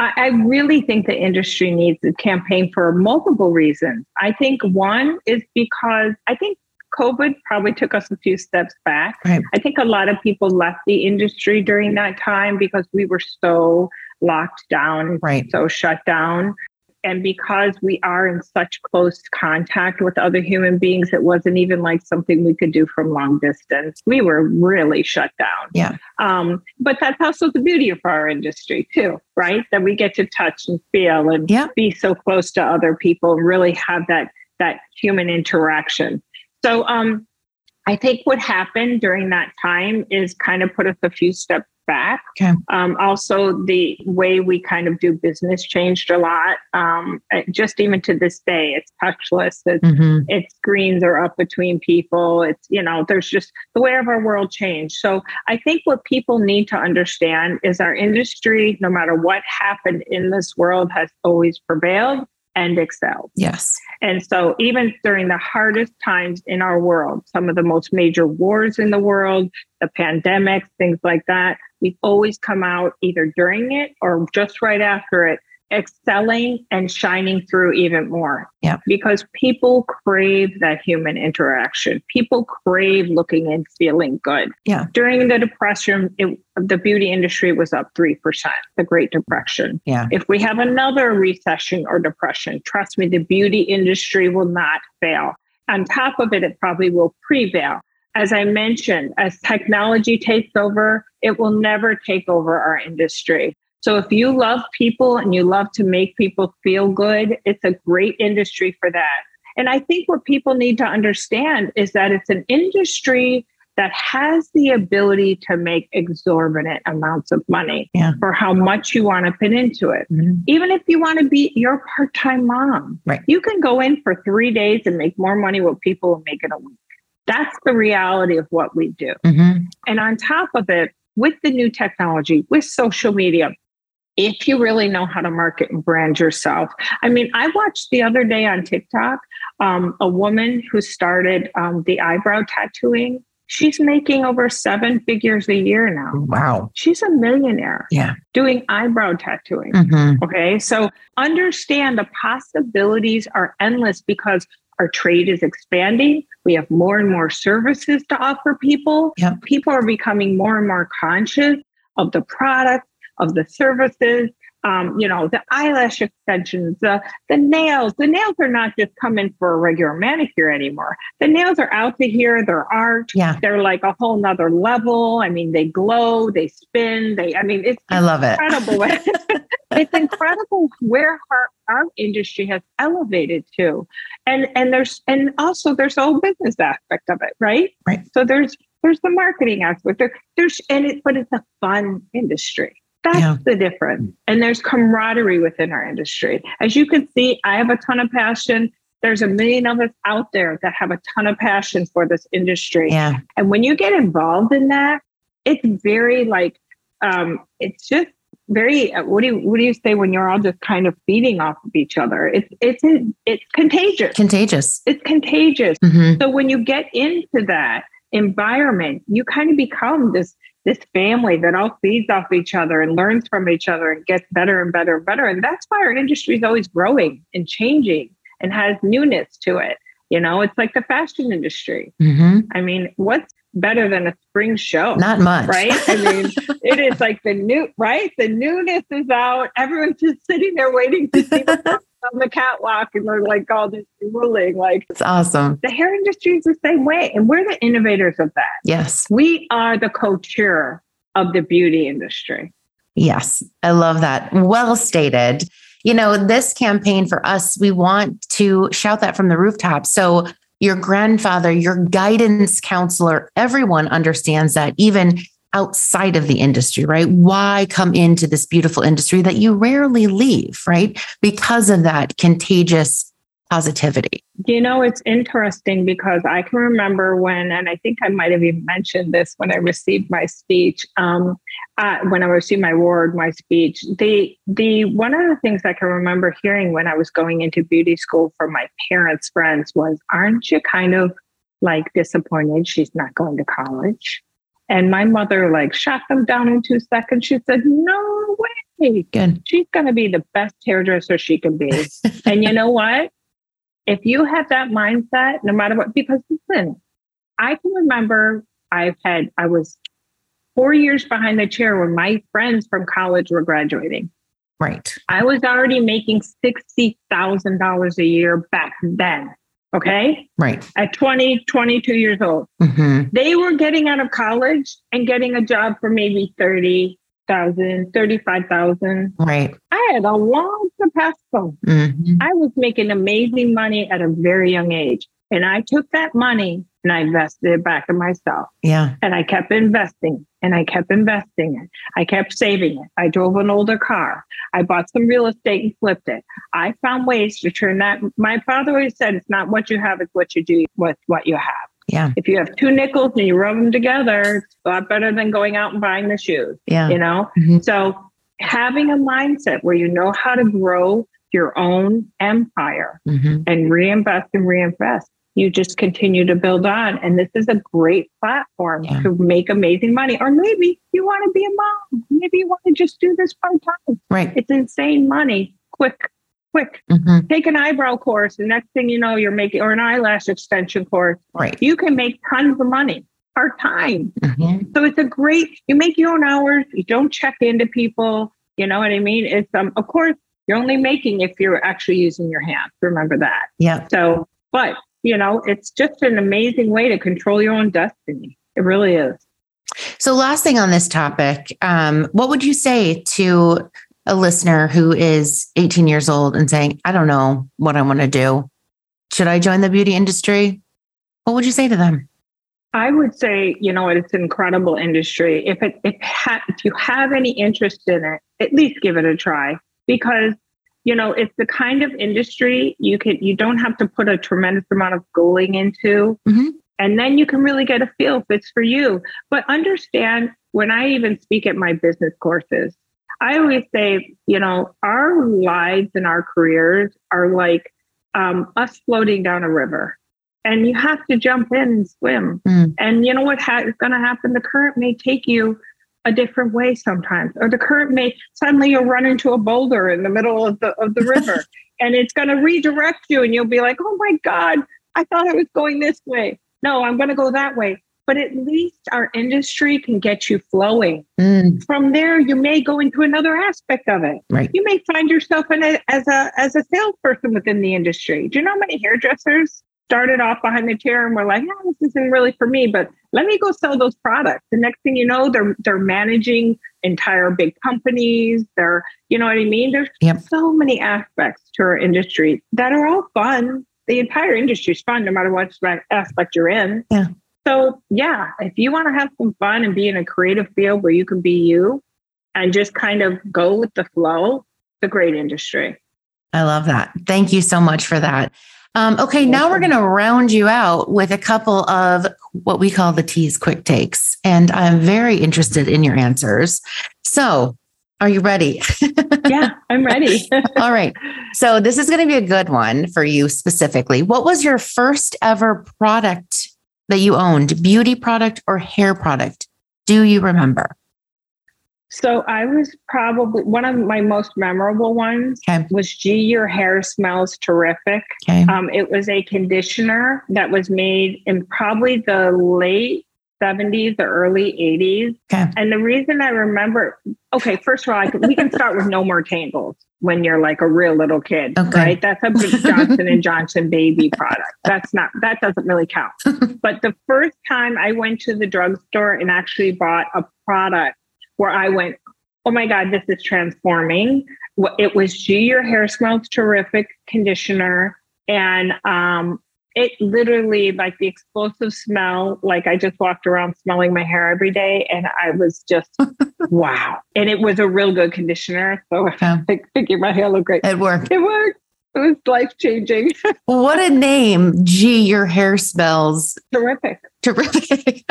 Speaker 3: I really think the industry needs a campaign for multiple reasons. I think one is because I think COVID probably took us a few steps back. Right. I think a lot of people left the industry during that time because we were so locked down,
Speaker 1: right.
Speaker 3: so shut down. And because we are in such close contact with other human beings, it wasn't even like something we could do from long distance. We were really shut down.
Speaker 1: Yeah.
Speaker 3: Um, but that's also the beauty of our industry, too, right? That we get to touch and feel and
Speaker 1: yeah.
Speaker 3: be so close to other people and really have that that human interaction. So um, I think what happened during that time is kind of put us a few steps back.
Speaker 1: Okay.
Speaker 3: Um, also, the way we kind of do business changed a lot. Um, just even to this day, it's touchless. It's, mm-hmm. it's screens are up between people. It's you know, there's just the way of our world changed. So I think what people need to understand is our industry, no matter what happened in this world, has always prevailed and excelled.
Speaker 1: Yes.
Speaker 3: And so, even during the hardest times in our world, some of the most major wars in the world, the pandemics, things like that, we've always come out either during it or just right after it excelling and shining through even more.
Speaker 1: Yeah.
Speaker 3: Because people crave that human interaction. People crave looking and feeling good.
Speaker 1: Yeah.
Speaker 3: During the depression, it, the beauty industry was up 3%, the Great Depression.
Speaker 1: Yeah.
Speaker 3: If we have another recession or depression, trust me, the beauty industry will not fail. On top of it, it probably will prevail. As I mentioned, as technology takes over, it will never take over our industry. So if you love people and you love to make people feel good, it's a great industry for that. And I think what people need to understand is that it's an industry that has the ability to make exorbitant amounts of money
Speaker 1: Yeah.
Speaker 3: for how much you want to put into it.
Speaker 1: Mhm.
Speaker 3: Even if you want to be your part time mom,
Speaker 1: Right.
Speaker 3: you can go in for three days and make more money what people will make in a week. That's the reality of what we do.
Speaker 1: Mhm.
Speaker 3: And on top of it, with the new technology, with social media, if you really know how to market and brand yourself. I mean, I watched the other day on TikTok um, a woman who started um, the eyebrow tattooing. She's making over seven figures a year now.
Speaker 1: Wow.
Speaker 3: She's a millionaire
Speaker 1: Yeah.
Speaker 3: doing eyebrow tattooing.
Speaker 1: Mhm.
Speaker 3: Okay. So understand the possibilities are endless because our trade is expanding. We have more and more services to offer people.
Speaker 1: Yep.
Speaker 3: People are becoming more and more conscious of the product, of the services. Um, you know, the eyelash extensions, the the nails. The nails are not just coming for a regular manicure anymore. The nails are out to here. They're art.
Speaker 1: Yeah.
Speaker 3: They're like a whole nother level. I mean, they glow, they spin, they I mean, it's
Speaker 1: I love it.
Speaker 3: it's incredible where our, our industry has elevated to. And and there's and also there's the whole business aspect of it, right?
Speaker 1: Right.
Speaker 3: So there's there's the marketing aspect. There, there's and it but it's a fun industry. That's
Speaker 1: Yeah.
Speaker 3: the difference. And there's camaraderie within our industry. As you can see, I have a ton of passion. There's a million of us out there that have a ton of passion for this industry.
Speaker 1: Yeah.
Speaker 3: And when you get involved in that, it's very like um, it's just very uh, what do you what do you say when you're all just kind of feeding off of each other? It's it's it's contagious.
Speaker 1: Contagious.
Speaker 3: It's contagious.
Speaker 1: Mhm.
Speaker 3: So when you get into that environment, you kind of become this this family that all feeds off each other and learns from each other and gets better and better and better. And that's why our industry is always growing and changing and has newness to it. You know, it's like the fashion industry.
Speaker 1: Mhm.
Speaker 3: I mean, what's better than a spring show?
Speaker 1: Not much.
Speaker 3: right? I mean, it is like the new, right? The newness is out. Everyone's just sitting there waiting to see what's on the catwalk, and they're like all this ruling. Like
Speaker 1: It's awesome.
Speaker 3: the hair industry is the same way, and we're the innovators of that.
Speaker 1: Yes.
Speaker 3: We are the couture of the beauty industry.
Speaker 1: Yes, I love that. Well stated. You know, this campaign for us, we want to shout that from the rooftop. So, your grandfather, your guidance counselor, everyone understands that even outside of the industry, right? Why come into this beautiful industry that you rarely leave, right? Because of that contagious positivity.
Speaker 3: You know, it's interesting because I can remember when, and I think I might have even mentioned this when I received my speech. Um, uh, when I received my award, my speech, the the one of the things I can remember hearing when I was going into beauty school from my parents' friends was, "Aren't you kind of like disappointed she's not going to college?" And my mother like shot them down in two seconds. She said, "No way."
Speaker 1: Good.
Speaker 3: she's going to be the best hairdresser she can be. and you know what? If you have that mindset, no matter what, because listen, I can remember I've had, I was four years behind the chair when my friends from college were graduating.
Speaker 1: Right.
Speaker 3: I was already making $60,000 a year back then. Okay.
Speaker 1: Right.
Speaker 3: At 20, 22 years old
Speaker 1: hmm
Speaker 3: they were getting out of college and getting a job for maybe 30,000, 35,000.
Speaker 1: Right.
Speaker 3: I had a long Tabasco.
Speaker 1: hmm
Speaker 3: I was making amazing money at a very young age. And I took that money and I invested it back in myself.
Speaker 1: Yeah.
Speaker 3: And I kept investing and I kept investing it. I kept saving it. I drove an older car. I bought some real estate and flipped it. I found ways to turn that. My father always said, it's not what you have, it's what you do with what you have.
Speaker 1: Yeah.
Speaker 3: If you have two nickels and you rub them together, it's a lot better than going out and buying the shoes,
Speaker 1: Yeah.
Speaker 3: you know?
Speaker 1: Mhm.
Speaker 3: So having a mindset where you know how to grow your own empire
Speaker 1: hmm
Speaker 3: and reinvest and reinvest, you just continue to build on. And this is a great platform
Speaker 1: Yeah.
Speaker 3: to make amazing money. Or maybe you want to be a mom. Maybe you want to just do this part time.
Speaker 1: Right.
Speaker 3: It's insane money. Quick, quick.
Speaker 1: hmm
Speaker 3: Take an eyebrow course. The next thing you know, you're making, or an eyelash extension course.
Speaker 1: Right.
Speaker 3: You can make tons of money part time.
Speaker 1: hmm
Speaker 3: So it's a great, you make your own hours, you don't check into people, you know what I mean? It's um of course you're only making if you're actually using your hands. Remember that.
Speaker 1: Yeah.
Speaker 3: So, but you know, it's just an amazing way to control your own destiny. It really is.
Speaker 1: So, last thing on this topic, um, what would you say to a listener who is 18 years old and saying, I don't know what I want to do? Should I join the beauty industry? What would you say to them?
Speaker 3: I would say, you know, it's an incredible industry. If it if, ha- if you have any interest in it, at least give it a try because you know it's the kind of industry you can you don't have to put a tremendous amount of going into,
Speaker 1: Mhm.
Speaker 3: and then you can really get a feel if it's for you. But understand when I even speak at my business courses, I always say, you know, our lives and our careers are like um, us floating down a river and you have to jump in and swim.
Speaker 1: Mm.
Speaker 3: And you know what ha- is going to happen? The current may take you a different way sometimes, or the current may suddenly you'll run into a boulder in the middle of the of the river, and it's going to redirect you, and you'll be like, "Oh my God, I thought I was going this way. No, I'm going to go that way." But at least our industry can get you flowing.
Speaker 1: Mm,
Speaker 3: From there, you may go into another aspect of it
Speaker 1: right.
Speaker 3: you may find yourself in a, as a as a salesperson within the industry. Do you know how many hairdressers started off behind the chair and were like, "No, this isn't really for me," but let me go sell those products. The next thing you know, they're they're managing entire big companies. They're you know what I mean. There's
Speaker 1: Yep.
Speaker 3: so many aspects to our industry that are all fun. The entire industry is fun, no matter what aspect you're in.
Speaker 1: Yeah.
Speaker 3: So yeah, if you want to have some fun and be in a creative field where you can be you, and just kind of go with the flow, it's a great industry.
Speaker 1: I love that. Thank you so much for that. Um, okay, now we're going to round you out with a couple of what we call the tease quick takes. And I'm very interested in your answers. So, are you ready?
Speaker 3: Yeah, I'm ready.
Speaker 1: All right. So, this is going to be a good one for you specifically. What was your first ever product that you owned, beauty product or hair product? Do you remember?
Speaker 3: So I was probably one of my most memorable ones
Speaker 1: Okay.
Speaker 3: was Gee, Your Hair Smells Terrific.
Speaker 1: Okay.
Speaker 3: Um, it was a conditioner that was made in probably the late 70s or early 80s.
Speaker 1: Okay.
Speaker 3: And the reason I remember, okay, first of all, can, we can start with no more tangles when you're like a real little kid,
Speaker 1: Okay.
Speaker 3: right? That's a big Johnson and Johnson baby product. That's not that doesn't really count. but the first time I went to the drugstore and actually bought a product where I went, oh my God, this is transforming. It was Gee Your Hair Smells Terrific conditioner. And um, it literally, like the explosive smell, like I just walked around smelling my hair every day. And I was just, wow. And it was a real good conditioner. So
Speaker 1: Yeah.
Speaker 3: I figured my hair looked great.
Speaker 1: It worked.
Speaker 3: It worked. It was life changing.
Speaker 1: What a name. Gee, your hair smells
Speaker 3: Terrific.
Speaker 1: terrific.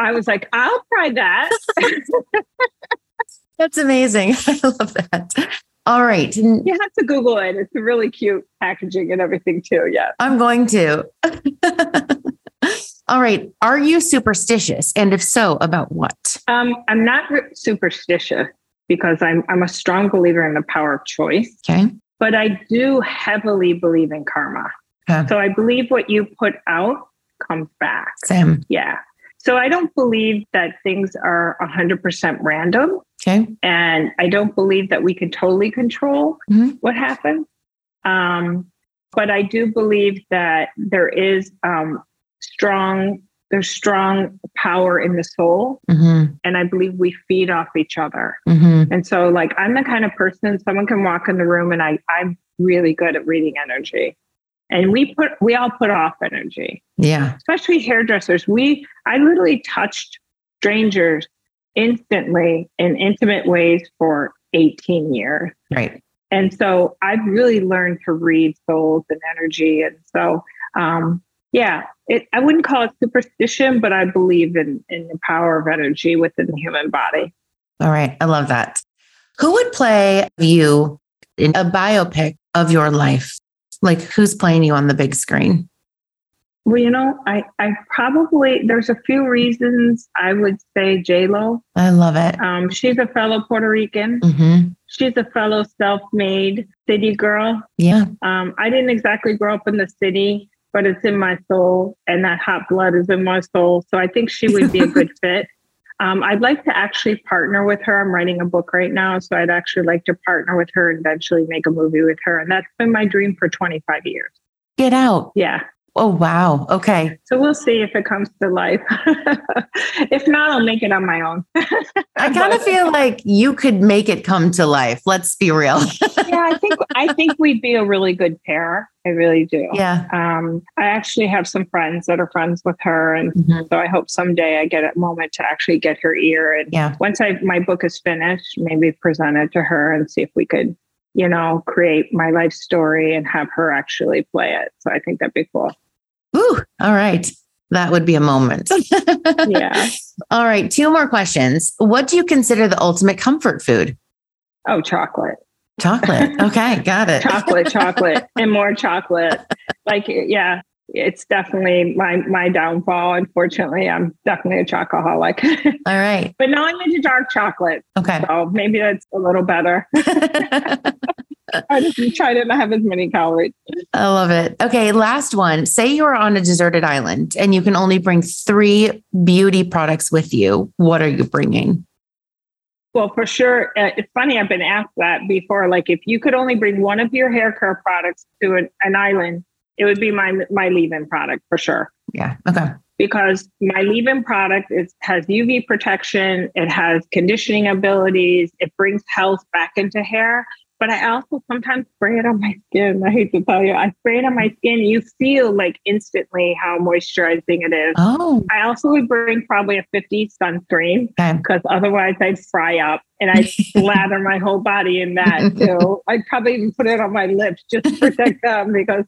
Speaker 3: I was like, I'll try that.
Speaker 1: That's amazing. I love that. All right.
Speaker 3: you have to Google it. It's really cute packaging and everything too. Yeah.
Speaker 1: I'm going to. All right. Are you superstitious? And if so, about what?
Speaker 3: Um, I'm not re- superstitious because I'm I'm a strong believer in the power of choice,
Speaker 1: Okay.
Speaker 3: but I do heavily believe in karma.
Speaker 1: Okay.
Speaker 3: So I believe what you put out comes back.
Speaker 1: Sam.
Speaker 3: Yeah. So I don't believe that things are 100% random.
Speaker 1: Okay.
Speaker 3: And I don't believe that we can totally control
Speaker 1: Mhm.
Speaker 3: what happens. Um, but I do believe that there is um, strong, there's strong power in the soul.
Speaker 1: Mm-hmm.
Speaker 3: And I believe we feed off each other.
Speaker 1: Mm-hmm.
Speaker 3: And so like I'm the kind of person someone can walk in the room and I, I'm really good at reading energy. And we put we all put off energy
Speaker 1: Yeah.
Speaker 3: especially hairdressers. We, I literally touched strangers instantly in intimate ways for 18 years.
Speaker 1: Right.
Speaker 3: And so I've really learned to read souls and energy. And so, um, yeah, it, I wouldn't call it superstition, but I believe in, in the power of energy within the human body.
Speaker 1: All right. I love that. Who would play you in a biopic of your life? Like who's playing you on the big screen?
Speaker 3: Well, you know, I, I probably, there's a few reasons I would say J-Lo.
Speaker 1: I love it.
Speaker 3: Um, she's a fellow Puerto Rican.
Speaker 1: Mm-hmm.
Speaker 3: She's a fellow self-made city girl.
Speaker 1: Yeah.
Speaker 3: Um, I didn't exactly grow up in the city, but it's in my soul, and that hot blood is in my soul. So I think she would be a good fit. Um, I'd like to actually partner with her. I'm writing a book right now, so I'd actually like to partner with her and eventually make a movie with her. And that's been my dream for 25 years.
Speaker 1: Get out.
Speaker 3: Yeah.
Speaker 1: Oh, wow. Okay.
Speaker 3: So we'll see if it comes to life. if not, I'll make it on my own.
Speaker 1: I kind of feel like you could make it come to life. Let's be real.
Speaker 3: yeah, I think I think we'd be a really good pair. I really do.
Speaker 1: Yeah.
Speaker 3: Um, I actually have some friends that are friends with her, and
Speaker 1: Mhm.
Speaker 3: so I hope someday I get a moment to actually get her ear. And
Speaker 1: Yeah.
Speaker 3: once I my book is finished, maybe present it to her and see if we could, you know, create my life story and have her actually play it. So I think that'd be cool.
Speaker 1: Ooh, all right. That would be a moment.
Speaker 3: Yeah.
Speaker 1: all right. Two more questions. What do you consider the ultimate comfort food?
Speaker 3: Oh, chocolate.
Speaker 1: Chocolate. Okay. Got it.
Speaker 3: chocolate, chocolate, and more chocolate. Like, yeah, it's definitely my my downfall. Unfortunately, I'm definitely a chocoholic.
Speaker 1: All right.
Speaker 3: but now I'm into dark chocolate,
Speaker 1: Okay.
Speaker 3: so maybe that's a little better. I just try to not have as many calories.
Speaker 1: I love it. Okay, last one. Say you're on a deserted island and you can only bring three beauty products with you. What are you bringing?
Speaker 3: Well, for sure, uh, it's funny. I've been asked that before. Like, if you could only bring one of your hair care products to an, an island, it would be my my leave-in product for sure.
Speaker 1: Yeah. Okay.
Speaker 3: because my leave-in product is has UV protection, it has conditioning abilities, it brings health back into hair. But I also sometimes spray it on my skin. I hate to tell you, I spray it on my skin. You feel like instantly how moisturizing it is.
Speaker 1: Oh,
Speaker 3: I also would bring probably a 50 sunscreen
Speaker 1: okay.
Speaker 3: because otherwise I'd fry up and I'd slather my whole body in that too. I'd probably even put it on my lips just to protect them because,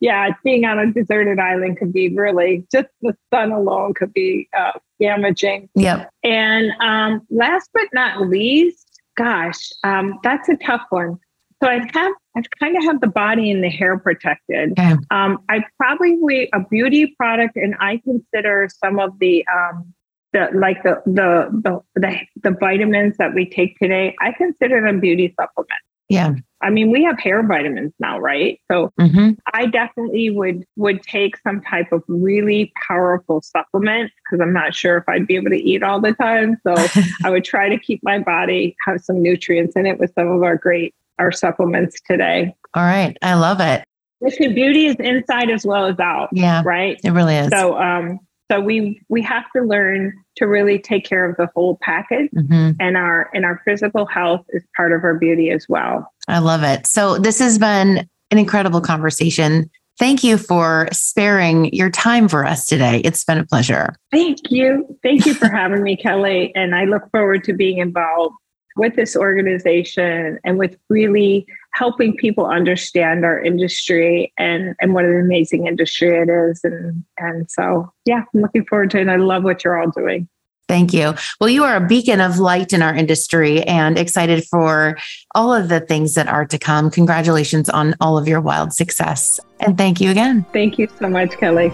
Speaker 3: yeah, being on a deserted island could be really just the sun alone could be uh, damaging.
Speaker 1: Yep.
Speaker 3: And um, last but not least, gosh, um, that's a tough one. So I'd have, I'd kind of have the body and the hair protected.
Speaker 1: Okay.
Speaker 3: Um, I probably a beauty product, and I consider some of the um, the like the, the the the the vitamins that we take today. I consider them beauty supplements.
Speaker 1: Yeah.
Speaker 3: I mean, we have hair vitamins now, right? So
Speaker 1: hmm
Speaker 3: I definitely would would take some type of really powerful supplement because I'm not sure if I'd be able to eat all the time. So I would try to keep my body have some nutrients in it with some of our great our supplements today.
Speaker 1: All right. I love it.
Speaker 3: Listen, beauty is inside as well as out,
Speaker 1: Yeah.
Speaker 3: right?
Speaker 1: It really is.
Speaker 3: So um so we we have to learn to really take care of the whole package
Speaker 1: Mhm.
Speaker 3: and our and our physical health is part of our beauty as well.
Speaker 1: I love it. So this has been an incredible conversation. Thank you for sparing your time for us today. It's been a pleasure.
Speaker 3: Thank you. Thank you for having me, Kelly. And I look forward to being involved with this organization and with really helping people understand our industry and, and what an amazing industry it is. And, and so, yeah, I'm looking forward to it. And I love what you're all doing.
Speaker 1: Thank you. Well, you are a beacon of light in our industry and excited for all of the things that are to come. Congratulations on all of your wild success. And thank you again.
Speaker 3: Thank you so much, Kelly.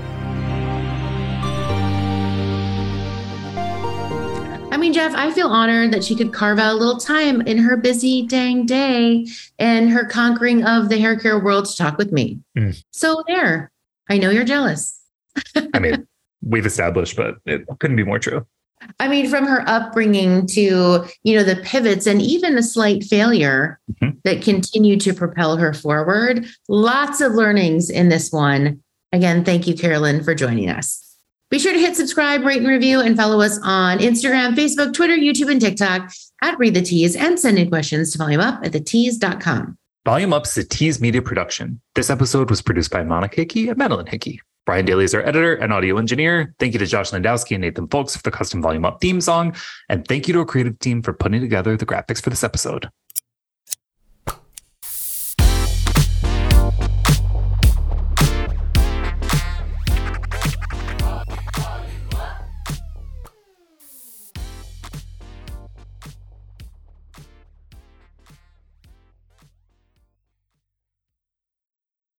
Speaker 1: I mean, Jeff, I feel honored that she could carve out a little time in her busy dang day and her conquering of the hair care world to talk with me.
Speaker 2: Mm.
Speaker 1: So there, I know you're jealous.
Speaker 2: I mean, we've established, but it couldn't be more true.
Speaker 1: I mean, from her upbringing to, you know, the pivots and even a slight failure
Speaker 2: Mhm.
Speaker 1: that continue to propel her forward. Lots of learnings in this one. Again, thank you, Carolyn, for joining us. Be sure to hit subscribe, rate, and review, and follow us on Instagram, Facebook, Twitter, YouTube, and TikTok at Read the Tease and send in questions to volume up at thetease.com.
Speaker 2: Volume Up's a Tease Media production. This episode was produced by Monica Hickey and Madeline Hickey. Brian Daly is our editor and audio engineer. Thank you to Josh Landowski and Nathan Folks for the custom Volume Up theme song. And thank you to our creative team for putting together the graphics for this episode.